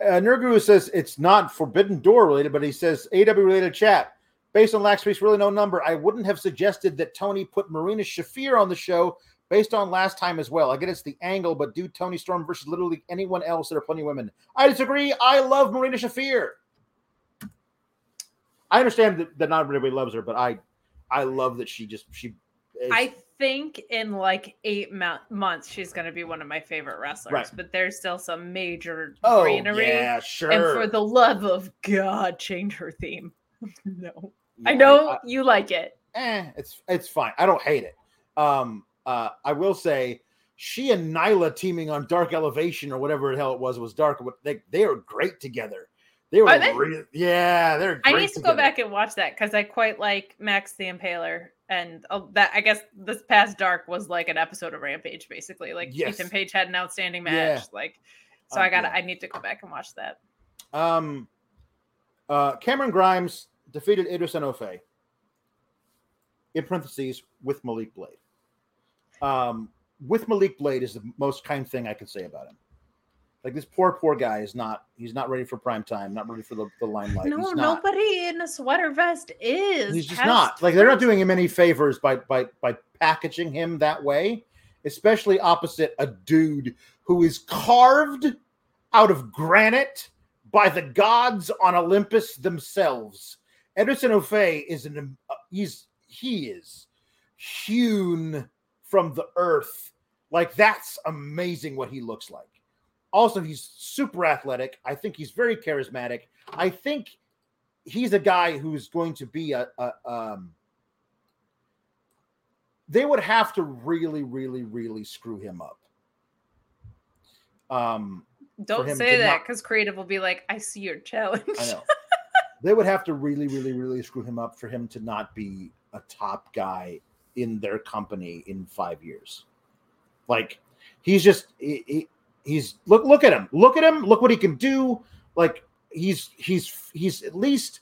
uh, Nurguru says it's not Forbidden Door related, but he says AEW related chat. Based on Lax Priest, really no number. I wouldn't have suggested that Tony put Marina Shafir on the show based on last time as well. I get it's the angle, but do Toni Storm versus literally anyone else. There are plenty of women. I disagree. I love Marina Shafir. I understand that, that not everybody loves her, but I, I love that she just she. I think in like eight mo- months she's going to be one of my favorite wrestlers. Right. But there's still some major oh greenery. yeah, sure. And for the love of God, change her theme. no, I know I- you like it. eh, it's it's fine. I don't hate it. Um, uh, I will say she and Nyla teaming on Dark Elevation or whatever the hell it was was Dark. They they are great together. They were they? yeah, they're. I need to go back and watch that because I quite like Max the Impaler, and uh, that I guess this past Dark was like an episode of Rampage, basically. Like Yes. Ethan Page had an outstanding match, Yeah. like. So Um, I got. to yeah. I need to go back and watch that. Um, uh, Cameron Grimes defeated Edris Enofe. In parentheses, with Malik Blade. Um, with Malik Blade is the most kind thing I can say about him. Like this poor, poor guy is not. He's not ready for prime time. Not ready for the, the limelight. no, he's not. nobody in a sweater vest is. He's just not. Like they're not doing him any favors by by by packaging him that way, especially opposite a dude who is carved out of granite by the gods on Olympus themselves. Edris Enofe is an uh, he's he is hewn from the earth. Like that's amazing what he looks like. Also, he's super athletic. I think he's very charismatic. I think he's a guy who's going to be a, a um they would have to really really really screw him up um Don't say that because creative will be like, "I see your challenge." i know they would have to really, really, really screw him up for him to not be a top guy in their company in five years. Like he's just he, he, he's look look at him, look at him, look what he can do. Like he's he's he's at least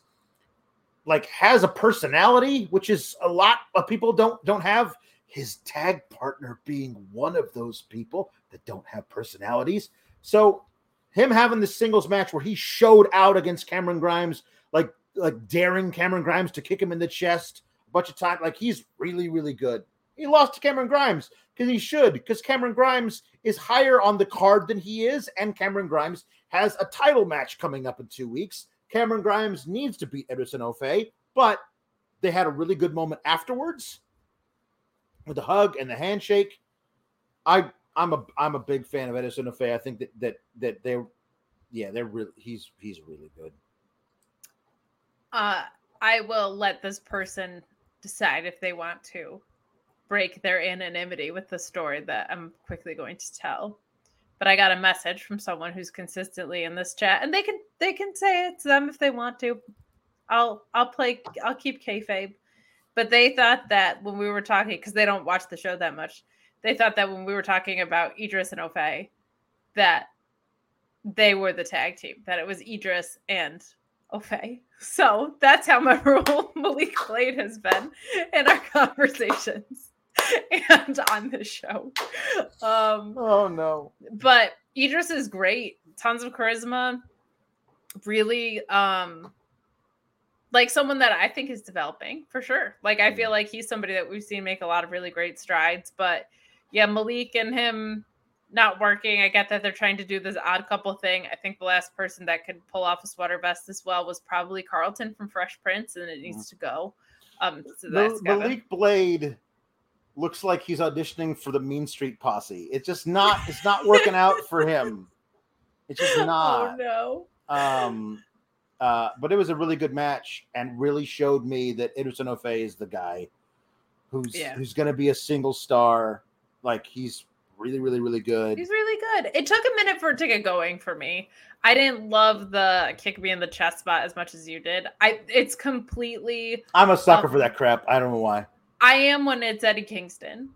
like has a personality, which is a lot of people don't don't have. His tag partner being one of those people that don't have personalities. So him having the singles match where he showed out against Cameron Grimes, like like daring Cameron Grimes to kick him in the chest a bunch of times, like he's really really good. He lost to Cameron Grimes because he should, because Cameron Grimes is higher on the card than he is, and Cameron Grimes has a title match coming up in two weeks. Cameron Grimes needs to beat Edris Enofe, but they had a really good moment afterwards with the hug and the handshake. I I'm a I'm a big fan of Edris Enofe. I think that that that they're yeah they're really he's he's really good. Uh, I will let this person decide if they want to break their anonymity with the story that I'm quickly going to tell. But I got a message from someone who's consistently in this chat, and they can they can say it's them if they want to. I'll I'll play I'll keep kayfabe. But they thought that when we were talking, because they don't watch the show that much, they thought that when we were talking about Idris and Ofe, that they were the tag team, that it was Idris and Ofe. So that's how memorable Malik Blade has been in our conversations and on this show. Um, oh no! But Edris is great. Tons of charisma. Really, um, like someone that I think is developing for sure. Like I feel like he's somebody that we've seen make a lot of really great strides. But yeah, Malik and him not working. I get that they're trying to do this odd couple thing. I think the last person that could pull off a sweater vest as well was probably Carlton from Fresh Prince, and it needs to go. Um, so that's Malik Blade looks like he's auditioning for the Mean Street Posse. It's just not. It's not working out for him. It's just not. Oh not. no. Um, uh, but it was a really good match and really showed me that Edris Enofe is the guy who's Yeah. who's going to be a single star. Like he's really, really, really good. He's really good. It took a minute for it to get going for me. I didn't love the kick me in the chest spot as much as you did. I it's completely I'm a sucker Um, for that crap. I don't know why, I am when it's Eddie Kingston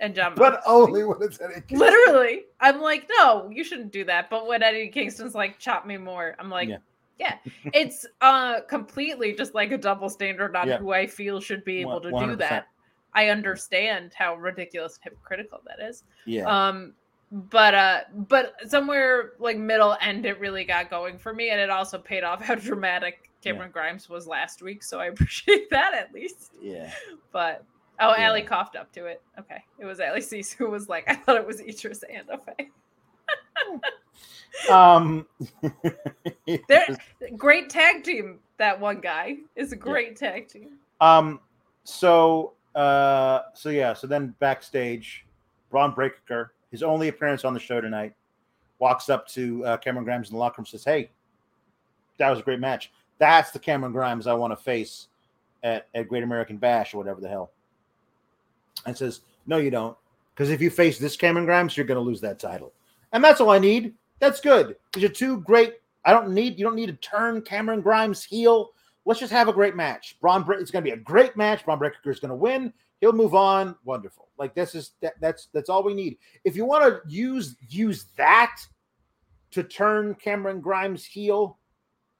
and John but Moxley. only when it's Eddie. Kingston. literally. I'm like, no, you shouldn't do that. But when Eddie Kingston's like, chop me more, I'm like, Yeah. yeah. It's uh completely just like a double standard on Yeah. who I feel should be able to do 100%. that. I understand how ridiculous and hypocritical that is. Yeah, Um, but uh, but somewhere like middle end, it really got going for me, and it also paid off how dramatic Cameron Grimes was last week. So I appreciate that at least. yeah. But oh, Yeah. Allie coughed up to it. Okay, it was Allie Cease who was like, I thought it was Idris and Ofe. Um, They're great tag team. That one guy is a great tag team. Um, so uh, so yeah, so then backstage, Bron Breakker, his only appearance on the show tonight, walks up to uh, Cameron Grimes in the locker room, says, "Hey, that was a great match. That's the Cameron Grimes I want to face at, at Great American Bash or whatever the hell." And says, "No, you don't, because if you face this Cameron Grimes, you're going to lose that title, and that's all I need. That's good because you're two great. I don't need you don't need to turn Cameron Grimes heel." Let's just have a great match. Bron, it's going to be a great match. Bron Breakker is going to win. He'll move on. Wonderful. Like this is that, that's that's all we need. If you want to use use that to turn Cameron Grimes heel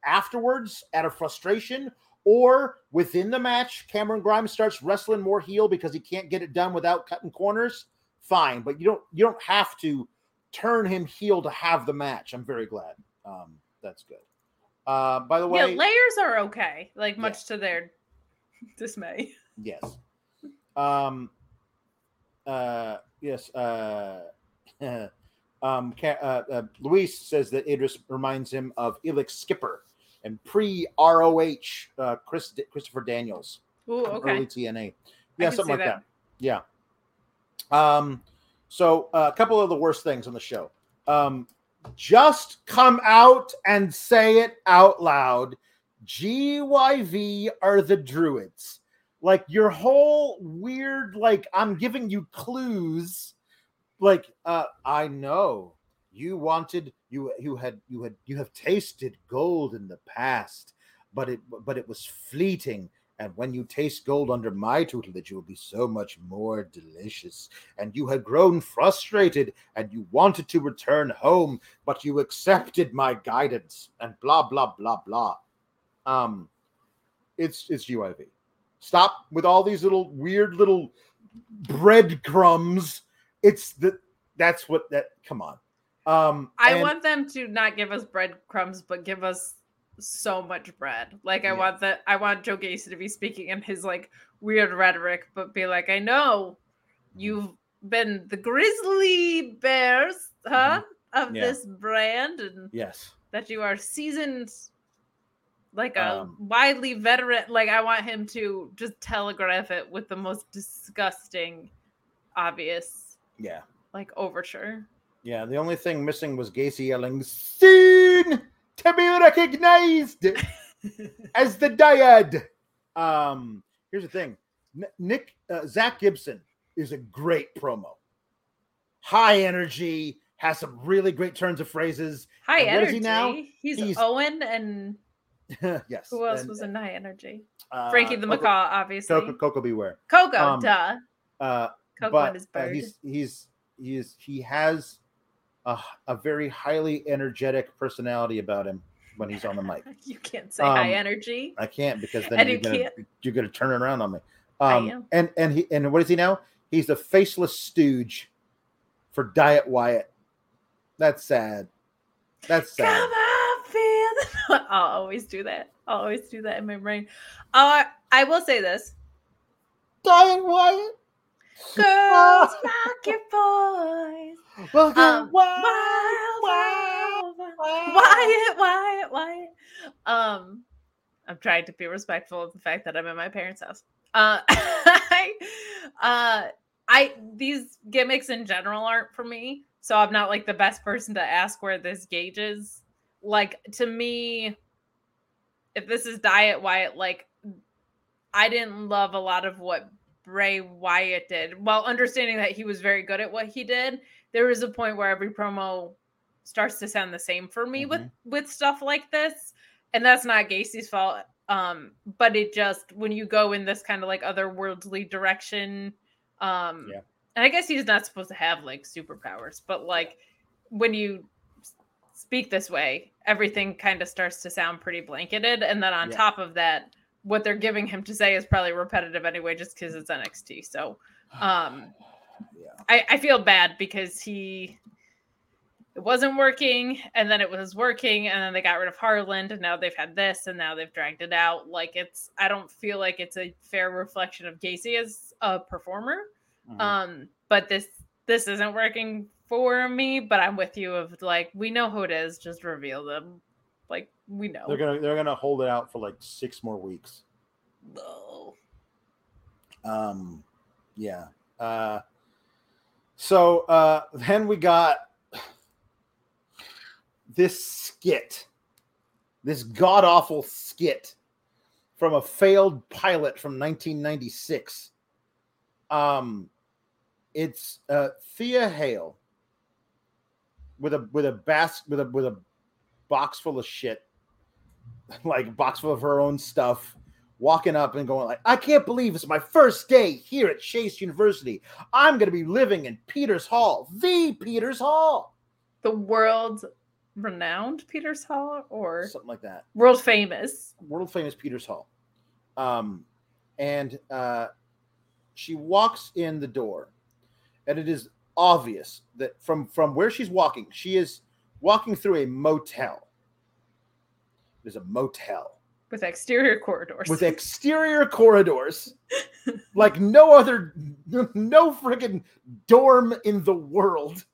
afterwards out of frustration, or within the match, Cameron Grimes starts wrestling more heel because he can't get it done without cutting corners. Fine, but you don't you don't have to turn him heel to have the match. I'm very glad. Um, that's good. Uh, by the way, yeah, layers are okay. Like much to their dismay. Yes. Um. Uh. Yes. Uh. um. Ca- uh, uh, Luis says that Edris reminds him of Elix Skipper and pre ROH uh, Chris Christopher Daniels Ooh, okay. early TNA. Yeah, something like that. that. Yeah. Um. So uh, a couple of the worst things on the show. Um. Just come out and say it out loud. GYV are the Druids. Like your whole weird, like I'm giving you clues. Like uh, I know you wanted you you had you had you have tasted gold in the past. but it but it was fleeting. And when you taste gold under my tutelage, it will be so much more delicious. And you had grown frustrated and you wanted to return home, but you accepted my guidance and blah blah blah blah. Um, it's it's UIV. Stop with all these little weird little breadcrumbs. It's the that's what that come on. Um I and- want them to not give us breadcrumbs, but give us so much bread. Like I Yeah. want that. I want Joe Gacy to be speaking in his like weird rhetoric, but be like, I know you've been the grizzly bears, huh, of Mm-hmm. Yeah. this brand, and yes. that you are seasoned like a Um, widely veteran. Like I want him to just telegraph it with the most disgusting, obvious Yeah. like overture. Yeah. The only thing missing was Gacy yelling, seen to be recognized as the dyad. Um, here's the thing. Nick uh, Zack Gibson is a great promo. High energy, has some really great turns of phrases. High And what is energy. he now? He's, He's- Owen and yes. who else and, was in high energy? uh, Frankie the Coco- Macaw, obviously. Coco, Coco Beware. Coco, um, duh. Uh, Coco but and his uh, bird. he's he's he's he has a, a very highly energetic personality about him when he's on the mic. you can't say high um, energy. I can't because then And you're you gonna can't- you're gonna turn it around on me. I Um, am. and and he and what is he now? He's the faceless stooge for Diet Wyatt. That's sad. That's sad. Come on, the- I'll always do that. I'll always do that in my brain. Uh, I will say this. Diet Wyatt. Girls rock your boys. Well, Um, Wyatt, Wild, Wyatt, wild, Wyatt. Wyatt, Wyatt, Wyatt. Um, I'm trying to be respectful of the fact that I'm in my parents' house. Uh, I, uh, I these gimmicks in general aren't for me, so I'm not like the best person to ask where this gauge is. Like to me, if this is Diet Wyatt, like I didn't love a lot of what Bray Wyatt did. While understanding that he was very good at what he did, there is a point where every promo starts to sound the same for me with with stuff like this and that's not Gacy's fault um but it just when you go in this kind of like otherworldly direction um Yeah. and I guess he's not supposed to have like superpowers but like when you speak this way everything kind of starts to sound pretty blanketed and then on Yeah. top of that what they're giving him to say is probably repetitive anyway just because it's NXT so um Yeah. I, I feel bad because he it wasn't working and then it was working and then they got rid of Harland and now they've had this and now they've dragged it out. Like it's I don't feel like it's a fair reflection of Gacy as a performer. Mhm. Um, but this this isn't working for me, but I'm with you of like we know who it is, just reveal them. Like we know. They're gonna they're gonna hold it out for like six more weeks. No. Um, yeah. Uh, so uh, then we got this skit, this god awful skit from a failed pilot from 1996. Um, it's uh, Thea Hale with a with a bas with a with a box full of shit, like box full of her own stuff walking up and going like, I can't believe it's my first day here at Chase University. I'm going to be living in Peters Hall, the Peters Hall, The world renowned Peters Hall or something like that. world famous. World famous Peters Hall. Um, and uh, she walks in the door, and it is obvious that from from where she's walking, she is walking through a motel. There's a motel. With exterior corridors. with exterior corridors. Like no other no friggin dorm in the world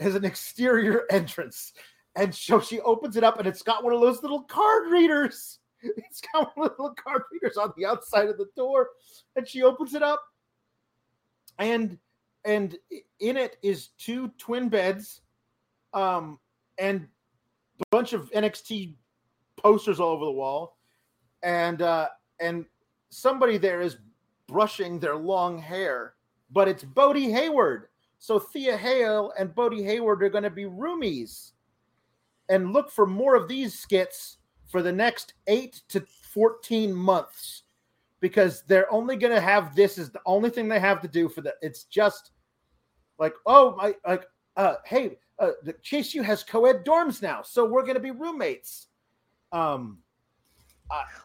has an exterior entrance. And so she opens it up and it's got one of those little card readers. It's got one of the little card readers on the outside of the door. And she opens it up. And and in it is two twin beds um and a bunch of nxt posters all over the wall and uh and somebody there is brushing their long hair but it's bodhi hayward. So thea hale and bodhi hayward are going to be roomies. And look for more of these skits for the next eight to 14 months because they're only going to have this is the only thing they have to do for the it's just like oh my like uh hey uh the chase you has co-ed dorms now so we're going to be roommates. Um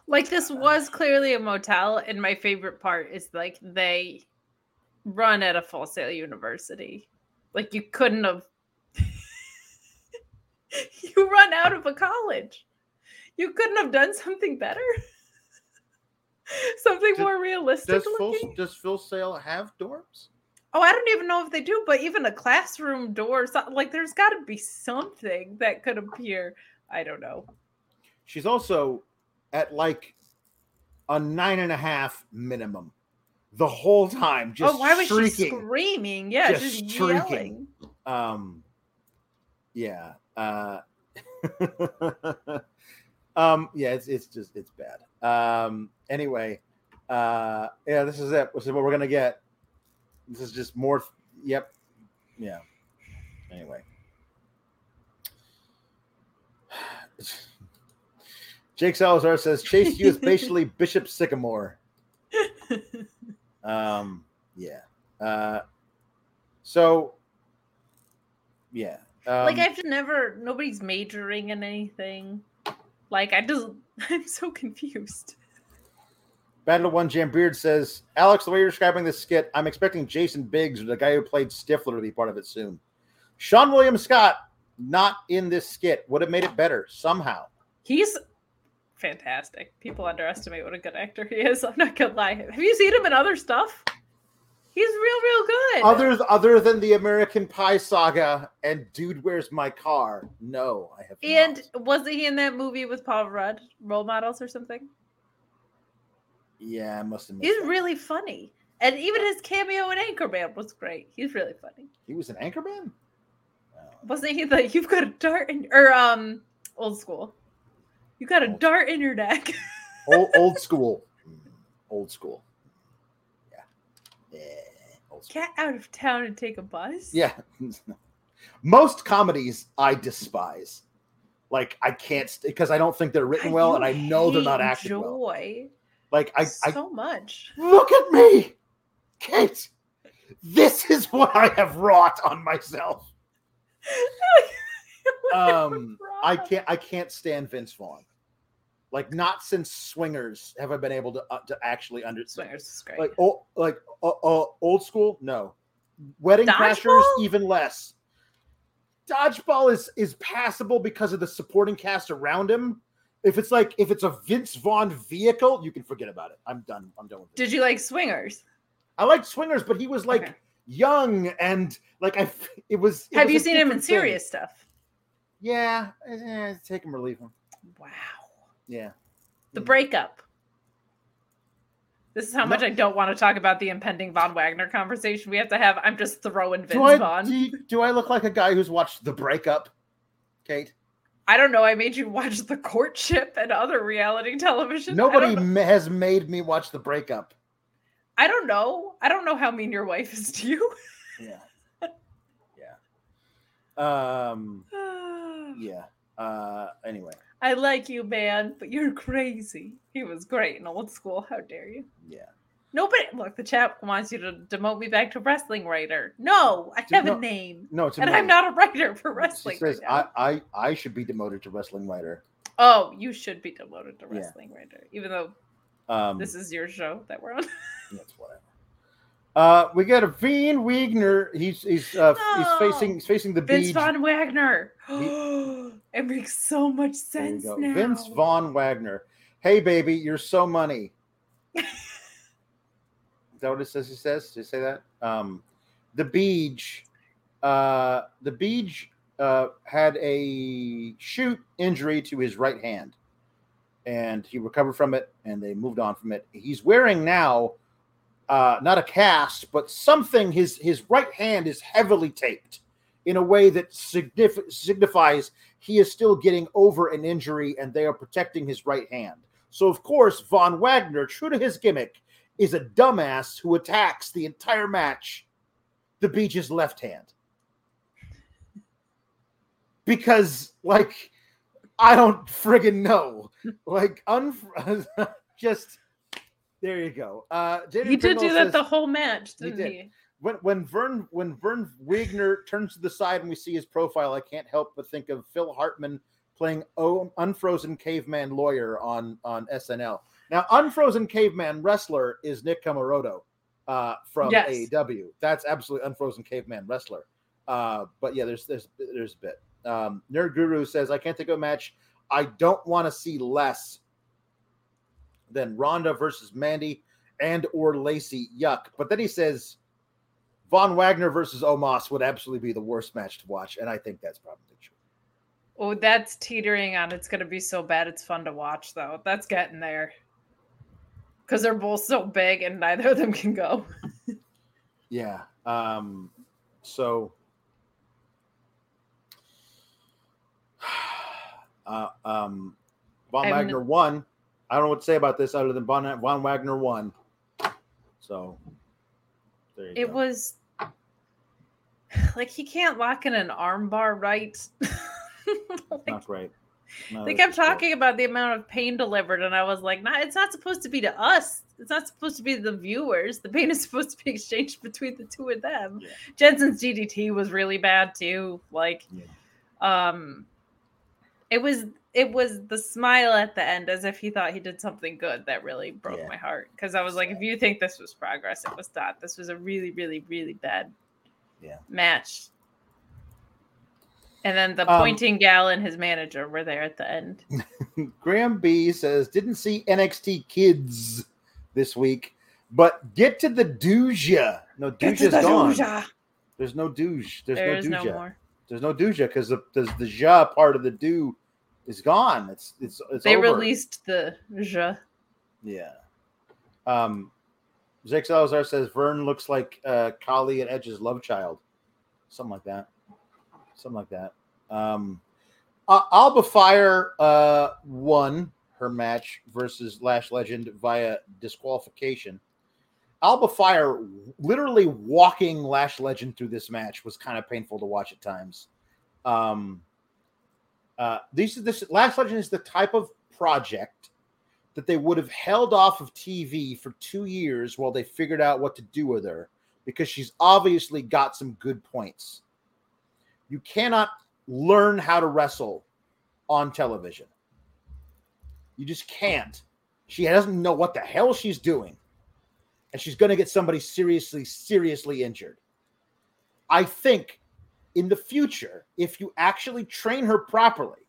like this was clearly a motel and my favorite part is like they run at a full sail university. Like you couldn't have you run out of a college. You couldn't have done something better? Something Does- more realistic does full does full sail have dorms? Oh i don't even know if they do but even a classroom door so- like there's got to be something that could appear. I don't know. She's also at like a nine and a half minimum the whole time just oh why was she screaming? Yeah Just just, shrieking. yelling. Um yeah uh um yeah it's it's just it's bad. Um anyway uh yeah this is it. This is what we're gonna get. This is just more yep yeah. Anyway jake salazar says chase you is basically bishop sycamore um yeah uh so yeah um, like I've never nobody's majoring in anything. Like I just I'm so confused. Battle of One Jam Beard says, Alex, the way you're describing this skit, I'm expecting Jason Biggs, the guy who played Stifler, to be part of it soon. Seann William Scott, not in this skit, would have made it better somehow. He's fantastic. People underestimate what a good actor he is. I'm not gonna lie. Have you seen him in other stuff? He's real, real good. Other other than the American Pie saga and Dude, Where's My Car? No, I have and not. wasn't he in that movie with Paul Rudd, Role Models or something? Yeah, I must have He's that. really funny. And even his cameo in Anchorman was great. He's really funny. He was an Anchorman? Oh. Wasn't he like you've got a dart in or um old school? You got a Old- dart in your neck. old, old school. Mm, Old school. Yeah. Yeah. Old school. Get out of town and take a bus. Yeah. Most comedies I despise. Like I can't because I don't think they're written well, and I know they're not acted well. joy Like I, I so much. look at me, Kate. This is what I have wrought on myself. Um, I can't. I can't stand Vince Vaughn. Like not since Swingers have I been able to uh, to actually understand. Swingers is great. Like old, like uh, uh, old school. No, Wedding Crashers even less. Dodgeball is is passable because of the supporting cast around him. If it's like if it's a Vince Vaughn vehicle, you can forget about it. I'm done. I'm done with it. Did you like Swingers? I liked Swingers, but he was like Okay. young and like I. It was. it Have was you seen him in thing. serious stuff? Yeah, eh, take him or leave him. Wow. Yeah. The Mm. breakup. This is how much No. I don't want to talk about the impending Von Wagner conversation we have to have. I'm just throwing Vince Do I Vaughn. do, you- do I look like a guy who's watched The Breakup, Kate? I don't know. I made you watch the courtship and other reality television. Nobody don't, know. ma- has made me watch The Breakup. I don't know. I don't know how mean your wife is to you. Yeah. Yeah. Um. Yeah. Uh. Anyway. I like you, man, but you're crazy. He was great in old school. How dare you? Yeah. Nobody look. The chat wants you to demote me back to wrestling writer. No, I have no, a name, No, it's and I'm not a writer for wrestling. She says right. I, I I should be demoted to wrestling writer. Oh, you should be demoted to Yeah. wrestling writer, even though Um. this is your show that we're on. That's whatever. Uh, we got a Veen Wagner. He's he's uh he's facing he's facing the Vince beach. Von Wagner. He- it makes so much sense now. Vince Vaughn Wagner. Hey baby, you're so money. Is that what it says? He says. Did he say that? Um, the Beach, uh, the Beach uh, had a shoot injury to his right hand, and he recovered from it, and they moved on from it. He's wearing now, uh, not a cast, but something. His his right hand is heavily taped in a way that signif- signifies he is still getting over an injury, and they are protecting his right hand. So of course, Von Wagner, true to his gimmick, is a dumbass who attacks the entire match the Beach's left hand. Because, like, I don't friggin' know. Like un just there you go. Uh Jaden he did Pringle do that says- the whole match, didn't did. he? When when Vern when Vern Wigner turns to the side and we see his profile, I can't help but think of Phil Hartman playing o- Unfrozen Caveman Lawyer on on SNL. Now, Unfrozen Caveman Wrestler is Nick Comoroto uh, from Yes. AEW. That's absolutely Unfrozen Caveman Wrestler. Uh, but yeah, there's there's there's a bit. Um, Nerd Guru says I can't think of a match I don't want to see less than Ronda versus Mandy and or Lacey. Yuck. But then he says Von Wagner versus Omos would absolutely be the worst match to watch, and I think that's probably true. Oh, that's teetering on. It's gonna be so bad. It's fun to watch, though. That's getting there. Because they're both so big, and neither of them can go. Yeah. Um, so uh, um, Von And- Wagner won. I don't know what to say about this other than Von, Von Wagner won. So there you It go. was like he can't lock in an armbar right. Like, not great. No, they kept talking about the amount of pain delivered, and I was like, "Nah, it's not supposed to be to us. It's not supposed to be the viewers. The pain is supposed to be exchanged between the two of them." Yeah. Jensen's DDT was really bad too. Like, um, it was it was the smile at the end as if he thought he did something good that really broke Yeah. my heart because I was like, if you think this was progress, it was not. This was a really, really, really bad Yeah. match. And then the Um, pointing gal and his manager were there at the end. Graham B says, didn't see NXT Kids this week, but get to the Dooja. No, Dooja's gone. There's no Dooge. There's There no no more. There's no Dooja because the, the the Ja part of the do is gone. It's it's it's They over. released the ja. Yeah. Um, Zach Salazar says Vern looks like uh, Kali and Edge's love child, something like that. Something like that. Um, Alba Fyre uh, won her match versus Lash Legend via disqualification. Alba Fyre literally walking Lash Legend through this match was kind of painful to watch at times. Um, uh, these this Lash Legend is the type of project that they would have held off of TV for two years while they figured out what to do with her because she's obviously got some good points. You cannot learn how to wrestle on television. You just can't. She doesn't know what the hell she's doing. And she's going to get somebody seriously, seriously injured. I think in the future, if you actually train her properly,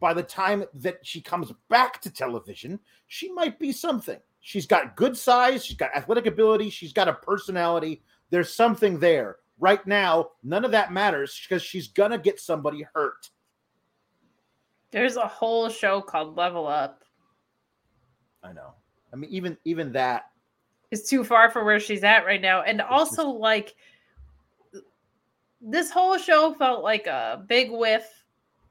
by the time that she comes back to television, she might be something. She's got good size, she's got athletic ability, she's got a personality. There's something there. Right now, none of that matters because she's gonna get somebody hurt. There's a whole show called Level Up. I know. I mean, even even that. Is too far for where she's at right now. And also, like, this whole show felt like a big whiff,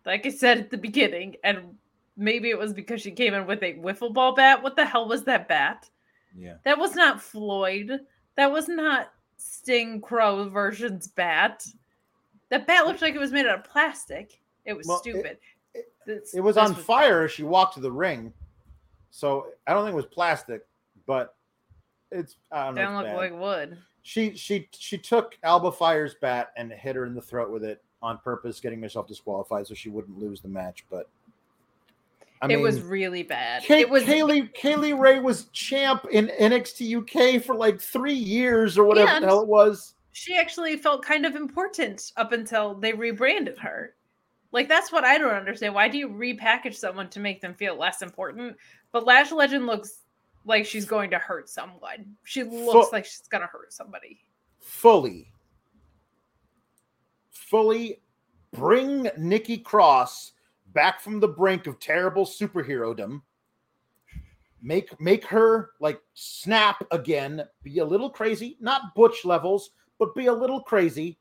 like I said at the beginning. And maybe it was because she came in with a wiffle ball bat. What the hell was that bat? Yeah. That was not Floyd. That was not Sting Crow version's bat. That bat looked like it was made out of plastic. It was Well, it- stupid. This- It was this on fire as she walked to the ring. So I don't think it was plastic, but it's I don't know. Didn't look bad. like wood. she she she took Alba Fyre's bat and hit her in the throat with it on purpose, getting herself disqualified so she wouldn't lose the match. But I it was really bad. Kay- it was Kay Lee Kaylee Ray was champ in NXT UK for like three years or whatever the hell it was. she actually felt kind of important up until they rebranded her. Like that's what I don't understand. Why do you repackage someone to make them feel less important? But Lash Legend looks like she's going to hurt someone. She looks like she's gonna hurt somebody. Fully, fully bring Nikki Cross back from the brink of terrible superhero-dom. Make make her like snap again, be a little crazy, not butch levels, but be a little crazy.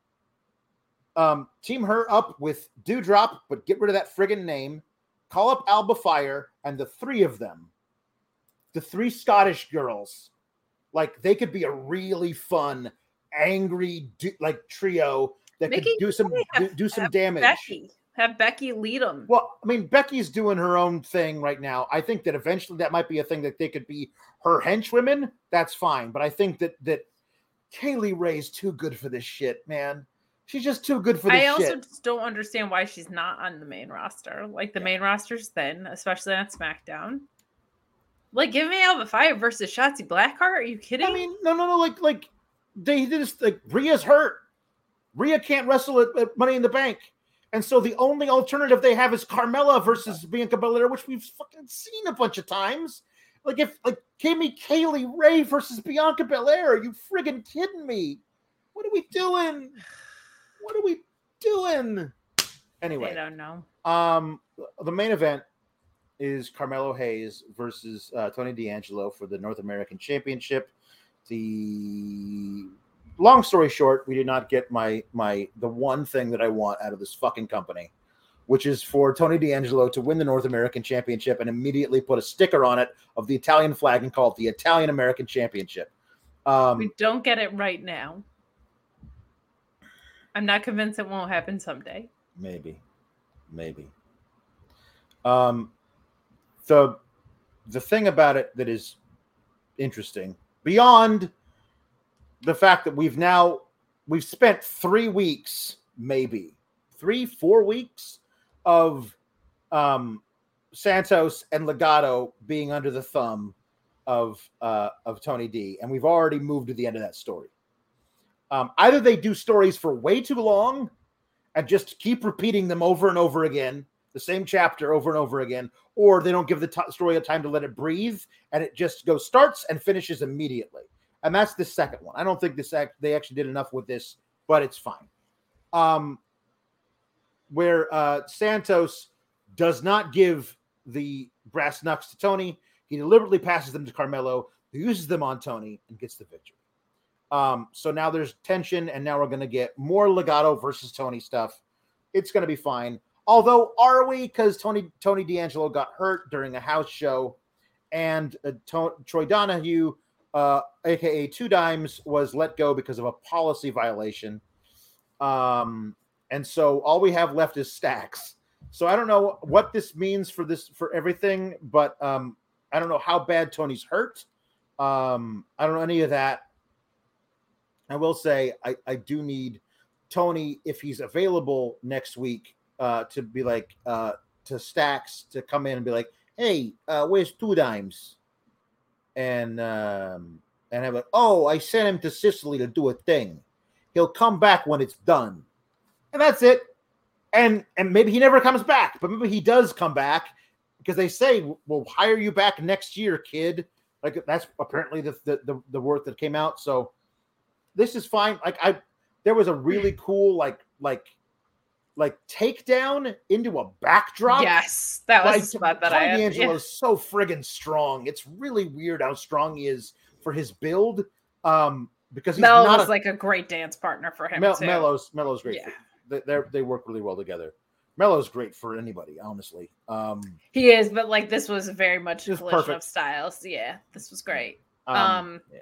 Um, team her up with Doudrop, but get rid of that friggin' name. Call up Alba Fyre, and the three of them, the three Scottish girls, like they could be a really fun, angry, like trio that Mickey, could do some have- do, some damage. Becky. Have Becky lead them. Well, I mean, Becky's doing her own thing right now. I think that eventually that might be a thing that they could be her henchwomen. That's fine, but I think that that Kay Lee Ray's too good for this shit, man. She's just too good for this I also shit. just don't understand why she's not on the main roster. Like the main roster's thin, especially on SmackDown. Like, give me Alba Fyre versus Shotzi Blackheart. Are you kidding? I mean, no, no, no. Like, like they did this. Like Rhea's hurt. Rhea can't wrestle at, at Money in the Bank, and so the only alternative they have is Carmella versus Bianca Belair, which we've fucking seen a bunch of times. Like, if like me Kay Lee Ray versus Bianca Belair, are you friggin' kidding me? What are we doing? What are we doing? Anyway, I don't know. um, the main event is Carmelo Hayes versus uh, Tony D'Angelo for the North American Championship. The long story short, we did not get my my the one thing that I want out of this fucking company, which is for Tony D'Angelo to win the North American Championship and immediately put a sticker on it of the Italian flag and call it the Italian American Championship. Um, We don't get it right now. I'm not convinced it won't happen someday. Maybe, maybe. Um, the the thing about it that is interesting beyond the fact that we've now we've spent three weeks, maybe three, four weeks of um, Santos and Legado being under the thumb of uh, of Tony D, and we've already moved to the end of that story. Um, either they do stories for way too long and just keep repeating them over and over again, the same chapter over and over again, or they don't give the t- story a time to let it breathe, and it just goes starts and finishes immediately. And that's the second one. I don't think this act they actually did enough with this, but it's fine. Um, where uh, Santos does not give the brass knucks to Tony, he deliberately passes them to Carmelo, who uses them on Tony and gets the victory. Um, so now there's tension, and now we're going to get more Legado versus Tony stuff. It's going to be fine. Although, are we? Because Tony Tony D'Angelo got hurt during a house show, and uh, To- Troy Donahue, uh, aka Two Dimes, was let go because of a policy violation. Um, and so all we have left is stacks. So I don't know what this means for this for everything, but um, I don't know how bad Tony's hurt. Um, I don't know any of that. I will say I, I do need Tony if he's available next week uh, to be like uh, to Stacks to come in and be like, hey, uh, where's two dimes? And um, and have like, oh, I sent him to Sicily to do a thing. He'll come back when it's done, and that's it. And and maybe he never comes back, but maybe he does come back because they say we'll hire you back next year, kid. Like that's apparently the the the, the word that came out. So this is fine. Like I, there was a really cool like like like takedown into a backdrop. Yes, that was Like, spot that Tony I had. D'Angelo yeah. is so friggin' strong. It's really weird how strong he is for his build. Um, because he's Mel not a, like a great dance partner for him Mel, too. Melo's Melo's great. Yeah. For, they they're- work really well together. Melo's great for anybody, honestly. Um, He is, but like this was very much a collision perfect. of styles. Yeah, this was great. um, Um, yeah.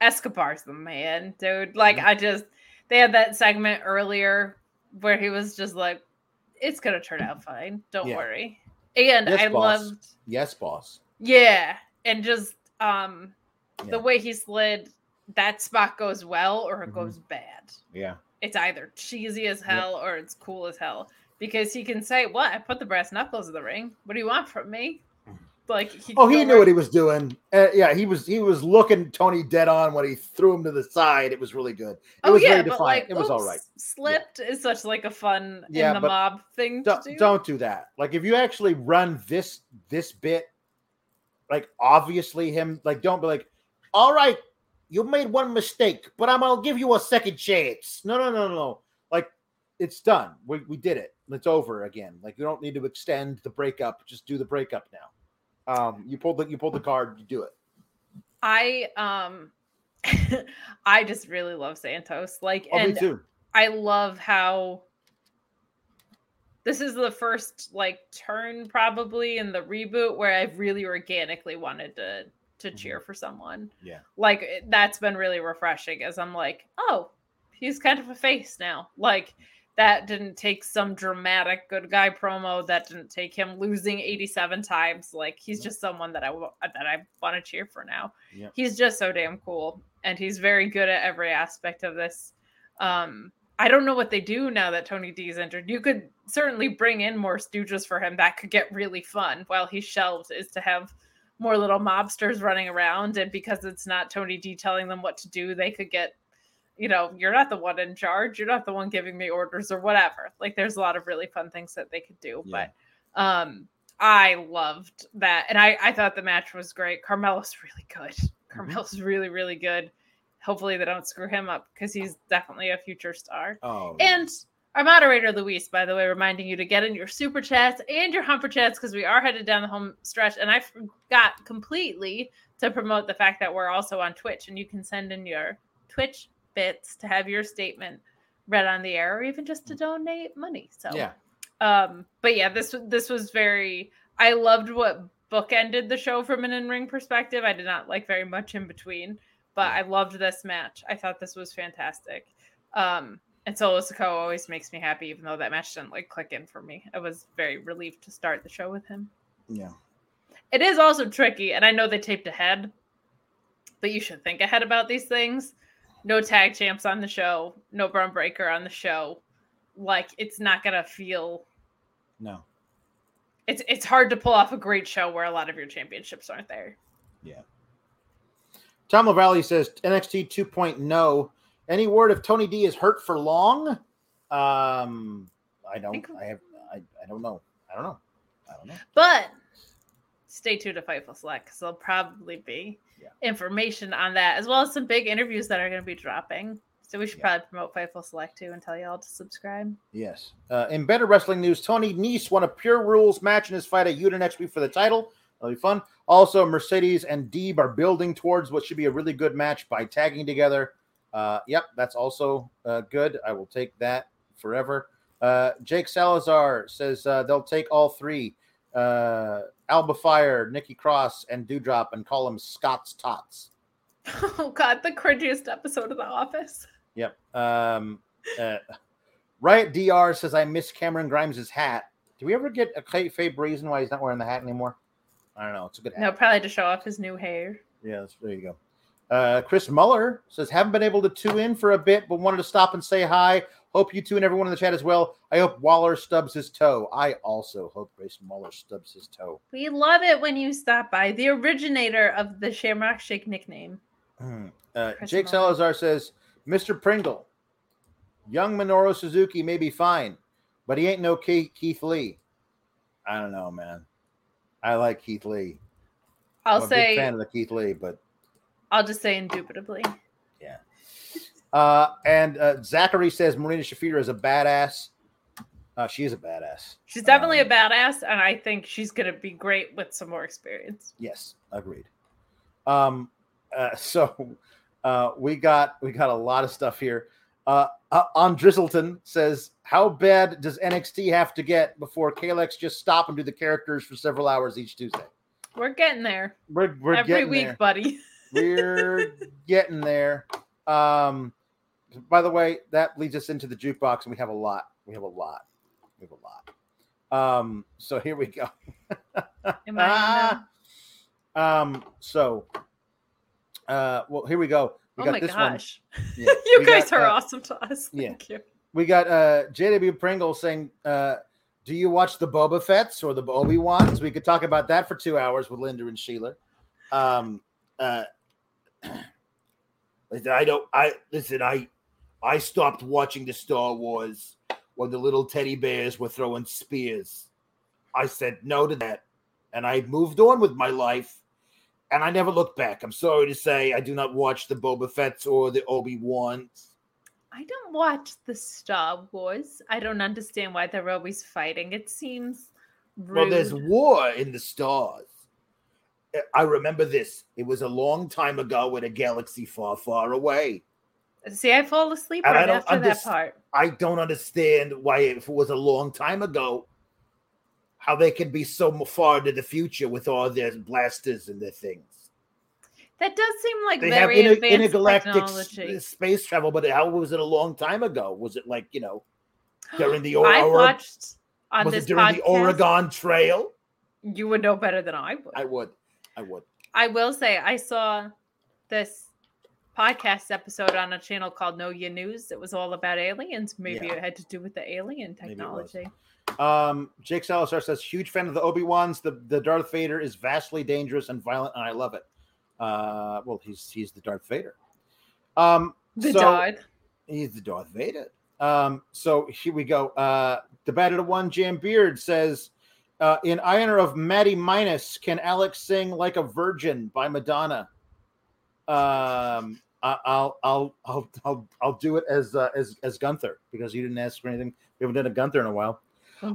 Escobar's the man, dude. Like Mhm. I just they had that segment earlier where he was just like, "It's gonna turn out fine, don't Yeah. worry." And Yes, I boss. loved, yes, boss. yeah, and just um Yeah. the way he slid. That spot goes well or it Mhm. goes bad. Yeah, It's either cheesy as hell or it's cool as hell because he can say, "What? I put the brass knuckles in the ring. What do you want from me?" Like, he Oh, he knew right- what he was doing. Uh, yeah, he was he was looking Tony dead on when he threw him to the side. It was really good. It Oh was yeah, very but like, it was all right. Slipped is such like a fun Yeah, in the mob thing to Don't, do. don't do that. Like if you actually run this this bit, like obviously him, like don't be like, all right, you made one mistake, but I'm gonna give you a second chance. No, no, no, no, no. Like it's done. We we did it. It's over again. Like you don't need to extend the breakup. Just do the breakup now. Um, you pulled the you pulled the card. You do it. I um, I just really love Santos. Like, Oh, me and too. I love how this is the first like turn probably in the reboot where I've really organically wanted to to Mhm. cheer for someone. Yeah. Like it- that's been really refreshing as I'm like, oh, he's kind of a face now. Like That didn't take some dramatic good guy promo. That didn't take him losing 87 times. Like he's just someone that I that I want to cheer for now. Yep. He's just so damn cool, and he's very good at every aspect of this. Um, I don't know what they do now that Tony D is injured. You could certainly bring in more stooges for him. That could get really fun. While he's shelved, is to have more little mobsters running around, and because it's not Tony D telling them what to do, they could get, you know, you're not the one in charge. You're not the one giving me orders or whatever. Like there's a lot of really fun things that they could do. Yeah. But um, I loved that, and I I thought the match was great. Carmelo's really good. Carmelo's really really good. Hopefully they don't screw him up because he's definitely a future star. Oh, And our moderator Luis, by the way, reminding you to get in your super chats and your humper chats because we are headed down the home stretch. And I forgot completely to promote the fact that we're also on Twitch, and you can send in your Twitch bits to have your statement read on the air, or even just to donate money. So yeah, um, but yeah, this this was very. I loved what bookended the show from an in-ring perspective. I did not like very much in between, but I loved this match. I thought this was fantastic. Um, and Solo Sikoa always makes me happy, even though that match didn't like click in for me. I was very relieved to start the show with him. yeah. It is also tricky, and I know they taped ahead, but you should think ahead about these things. No tag champs on the show, no Bron Breakker on the show. Like it's not gonna feel No, it's it's hard to pull off a great show where a lot of your championships aren't there. Yeah. Tom LaValle says NXT 2.0. oh. Any word if Tony D is hurt for long? Um, I don't. Think- I have. I, I don't know. I don't know. I don't know. But stay tuned to Fightful Select because there'll probably be Yeah. information on that as well as some big interviews that are going to be dropping. So we should Yeah. probably promote Fightful Select too and tell you all to subscribe. Yes. Uh, in better wrestling news, Tony Nese won a Pure Rules match in his fight at Yuta next week for the title. That'll be fun. Also, Mercedes and Deeb are building towards what should be a really good match by tagging together. Uh, yep, that's also uh, good. I will take that forever. Uh, Jake Salazar says uh, they'll take all three uh, Alba Fyre, Nikki Cross, and Doudrop and call them Scott's Tots. Oh God, the cringiest episode of The Office. Yep. Um, uh, Riot DR says I miss Cameron Grimes' hat. Do we ever get a kayfabe reason why he's not wearing the hat anymore? I don't know. It's a good hat. No, probably to show off his new hair. Yeah, that's, there you go. Uh, Chris Muller says haven't been able to tune in for a bit, but wanted to stop and say hi. Hope you two and everyone in the chat as well. I hope Waller stubs his toe. I also hope Chris Muller stubs his toe. We love it when you stop by. The originator of the Shamrock Shake nickname. Hmm. Uh, Jake. Salazar says, Mr. Pringle, young Minoru Suzuki may be fine, but he ain't no Keith, Lee. I don't know, man. I like Keith Lee. I'll say, I'm a big fan of the Keith Lee, but I'll just say indubitably. Uh, and uh, Zachary says Marina Shafir is a badass. Uh, she is a badass. She's definitely Um, a badass, and I think she's gonna be great with some more experience. Yes, agreed. Um, uh, so uh, we got we got a lot of stuff here. Uh, uh, on Drizzleton says, "How bad does NXT have to get before Kalex just stop and do the characters for several hours each Tuesday?" We're getting there We're we're every week, there. buddy. We're getting there. Um, by the way, that leads us into the jukebox, and we have a lot. We have a lot. We have a lot. Um, so here we go. Am I Ah. Um, so uh well here we go. We Oh got my this gosh. one. Yeah. you We guys got, are uh, awesome to us. yeah. You. We got uh JW Pringle saying, uh, do you watch the Boba Fett's or the Obi Wan's? We could talk about that for two hours with Linda and Sheila. Um uh Listen, I don't. I listen. I I stopped watching the Star Wars when the little teddy bears were throwing spears. I said no to that, and I moved on with my life, and I never looked back. I'm sorry to say, I do not watch the Boba Fett's or the Obi Wan's. I don't watch the Star Wars. I don't understand why they're always fighting. It seems rude. Well, there's war in the stars. I remember this. It was a long time ago in a galaxy far, far away. See, I fall asleep And I right don't after that part. I don't understand why, if it was a long time ago, how they can be so far into the future with all their blasters and their things. That does seem like They have very inter- advanced intergalactic technology. Uh, space travel, but how was it a long time ago? Was it like you know? during the I watched on was this it during podcast. the Oregon Trail? You would know better than I would. I would. I would. I will say I saw this podcast episode on a channel called Know Your News. It was all about aliens. Maybe Yeah. it had to do with the alien Maybe it was. technology. Um, Jake Salazar says, huge fan of the Obi Wan's. The the Darth Vader is vastly dangerous and violent, and I love it. Uh, well, he's he's the Darth Vader. Um, The so- died. He's the Darth Vader. Um, so here we go. Uh, the of One Jam Beard says, uh, in honor of Maddie Minus, can Alex sing "Like a Virgin" by Madonna? Um, I'll, I'll, I'll, I'll, I'll do it as uh, as as Gunther because you didn't ask for anything. We haven't done a Gunther in a while.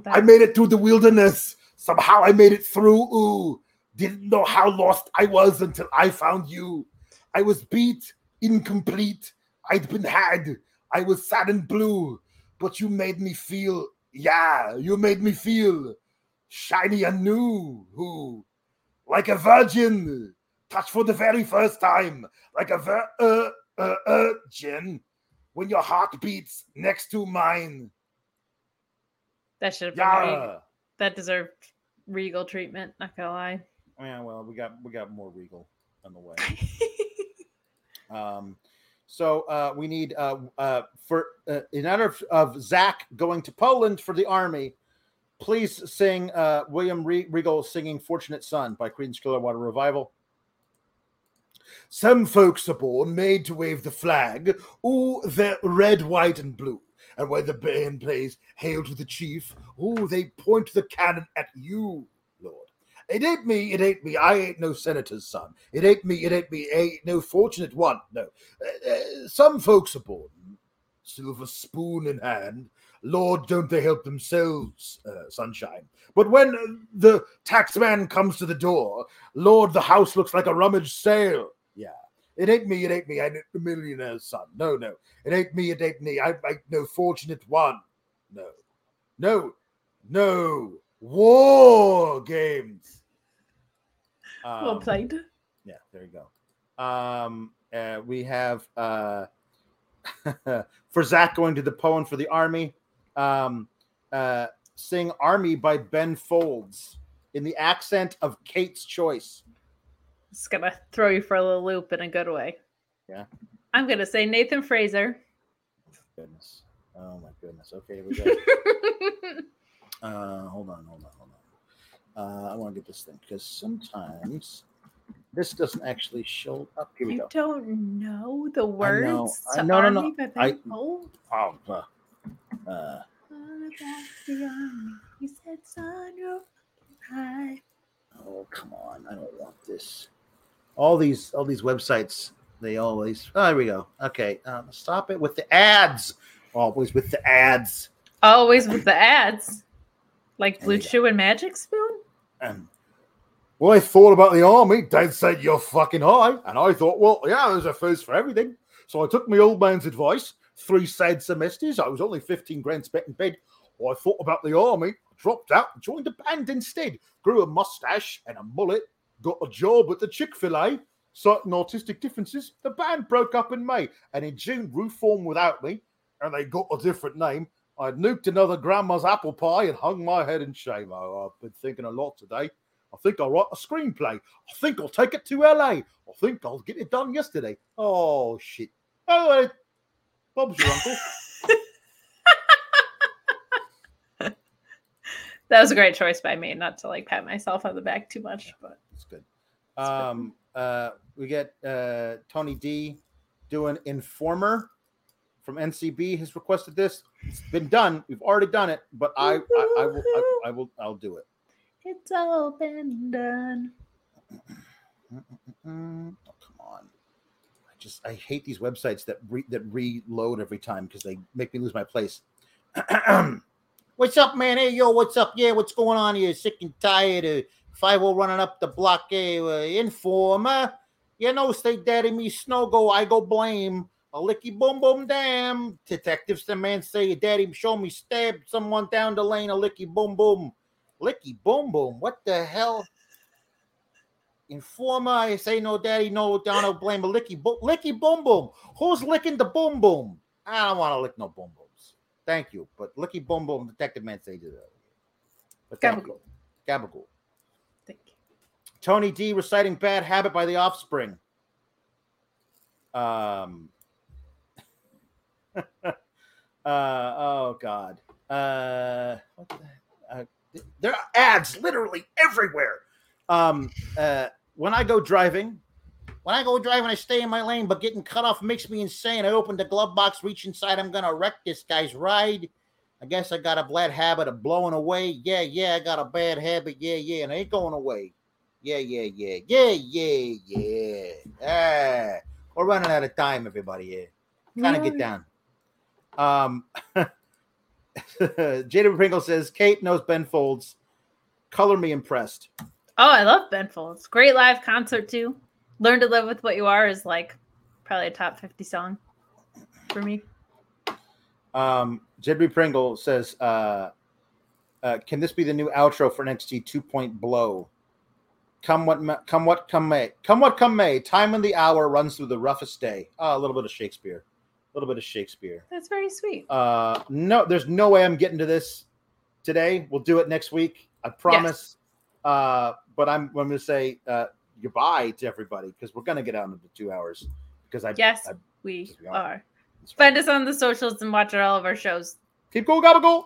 I made it through the wilderness. Somehow I made it through. Ooh, didn't know how lost I was until I found you. I was beat, incomplete. I'd been had. I was sad and blue, but you made me feel. Yeah, you made me feel shiny and new. Ooh, like a virgin, touched for the very first time, like a vir- uh, uh, uh, gin. When your heart beats next to mine. That should have been re- Yeah. that deserved regal treatment. Not gonna lie. Yeah. Well, we got we got more Regal on the way. Um, so uh, we need uh, uh, for uh, in honor of, of Zach going to Poland for the army. Please sing uh, William Re- Regal singing "Fortunate Son" by Creedence Clearwater Revival. Some folks are born made to wave the flag. Ooh, they're red, white, and blue. And when the band plays Hail to the Chief, ooh, they point the cannon at you, Lord. It ain't me, it ain't me. I ain't no senator's son. It ain't me, it ain't me. Ain't no fortunate one. No. Uh, uh, some folks are born silver spoon in hand. Lord, don't they help themselves, uh, sunshine? But when the taxman comes to the door, Lord, the house looks like a rummage sale. Yeah. It ain't me, it ain't me. I ain't a millionaire's son. No, no. It ain't me, it ain't me. I ain't no fortunate one. No. No. No. War games. well Um, played. Yeah, there you go. Um, uh, we have uh, for Zach going to the Poem for the Army. Um, uh, sing Army by Ben Folds in the accent of Kate's Choice. It's gonna throw you for a little loop in a good way. Yeah. I'm gonna say Nathan Frazer. Goodness. Oh my goodness. Okay, we go. uh, hold on, hold on, hold on. Uh, I want to get this thing because sometimes this doesn't actually show up. Here we you go. don't know the I words know. I- no, no, no. Army by Ben I-? Oh, uh, uh, All about the army. He said, "Son, high." Oh come on! I don't want this. All these, all these websites, they always. Oh, there we go. Okay, um, stop it with the ads. Always with the ads. Always with the ads, like Blue. Chew and Magic Spoon. And Well, I thought about the army. Dad said you're fucking high. And I thought, well, yeah, there's a first for everything. so I took my old man's advice. Three sad semesters. I was only fifteen grand spent in bed. Well, I thought about the army. Dropped out. and Joined a band instead. Grew a mustache and a mullet. Got a job at the Chick Fil A. Certain artistic differences. The band broke up in May, and in June Roof reformed without me, and they got a different name. I'd nuked another grandma's apple pie and hung my head in shame. Oh, I've been thinking a lot today. I think I'll write a screenplay. I think I'll take it to LA. I think I'll get it done yesterday. Oh shit. Oh, Bob's your uncle. That was a great choice by me, not to like pat myself on the back too much, but That's good. That's good. Um, uh, we get uh, Tony D doing Informer from NCB has requested this. It's been done. We've already done it, but I, I, I will, I, I will, I'll do it. it's all been done. Oh, come on. I just I hate these websites that re, that reload every time because they make me lose my place. what's up, man? Hey, yo, what's up? Yeah, what's going on here? Sick and tired of five o running up the block. Hey, uh, informer. You know, stay daddy me snow go. I go blame. A licky boom boom damn. Detectives the man say daddy show me stab someone down the lane. A licky boom boom. Licky boom boom. What the hell? Informer, I say no, daddy, no, Donald, blame a licky, bo- licky boom boom. Who's licking the boom boom? I don't want to lick no boom booms. Thank you. But Licky Boom Boom Detective Man it. But thank you. Gabagool. Tony D reciting Bad Habit by the Offspring. Um, uh, oh, God. Uh, the, uh, there are ads literally everywhere. Um, uh, when I go driving, when I go driving, I stay in my lane, but getting cut off makes me insane. I open the glove box, reach inside. I'm going to wreck this guy's ride. I guess I got a bad habit of blowing away. Yeah, yeah, I got a bad habit. Yeah, yeah, and it ain't going away. Yeah, yeah, yeah, yeah, yeah, yeah. Ah, we're running out of time, everybody. Yeah, kind of get down. Um, JW Pringle says Kate knows Ben Folds. Color me impressed. Oh, I love Ben Folds. Great live concert too. Learn to live with what you are is like probably a top 50 song for me. Um, JW Pringle says, uh, uh, "Can this be the new outro for NXT 2 Point Blow? Come what come what come may, come what come may. Time and the hour runs through the roughest day. Oh, a little bit of Shakespeare, a little bit of Shakespeare. That's very sweet. Uh, no, there's no way I'm getting to this today. We'll do it next week. I promise. Uh, but I'm, I'm going to say uh, goodbye to everybody because we're going to get out into the two hours. Because I yes, I, we are. Find us on the socials and watch all of our shows. keep going, gabagool.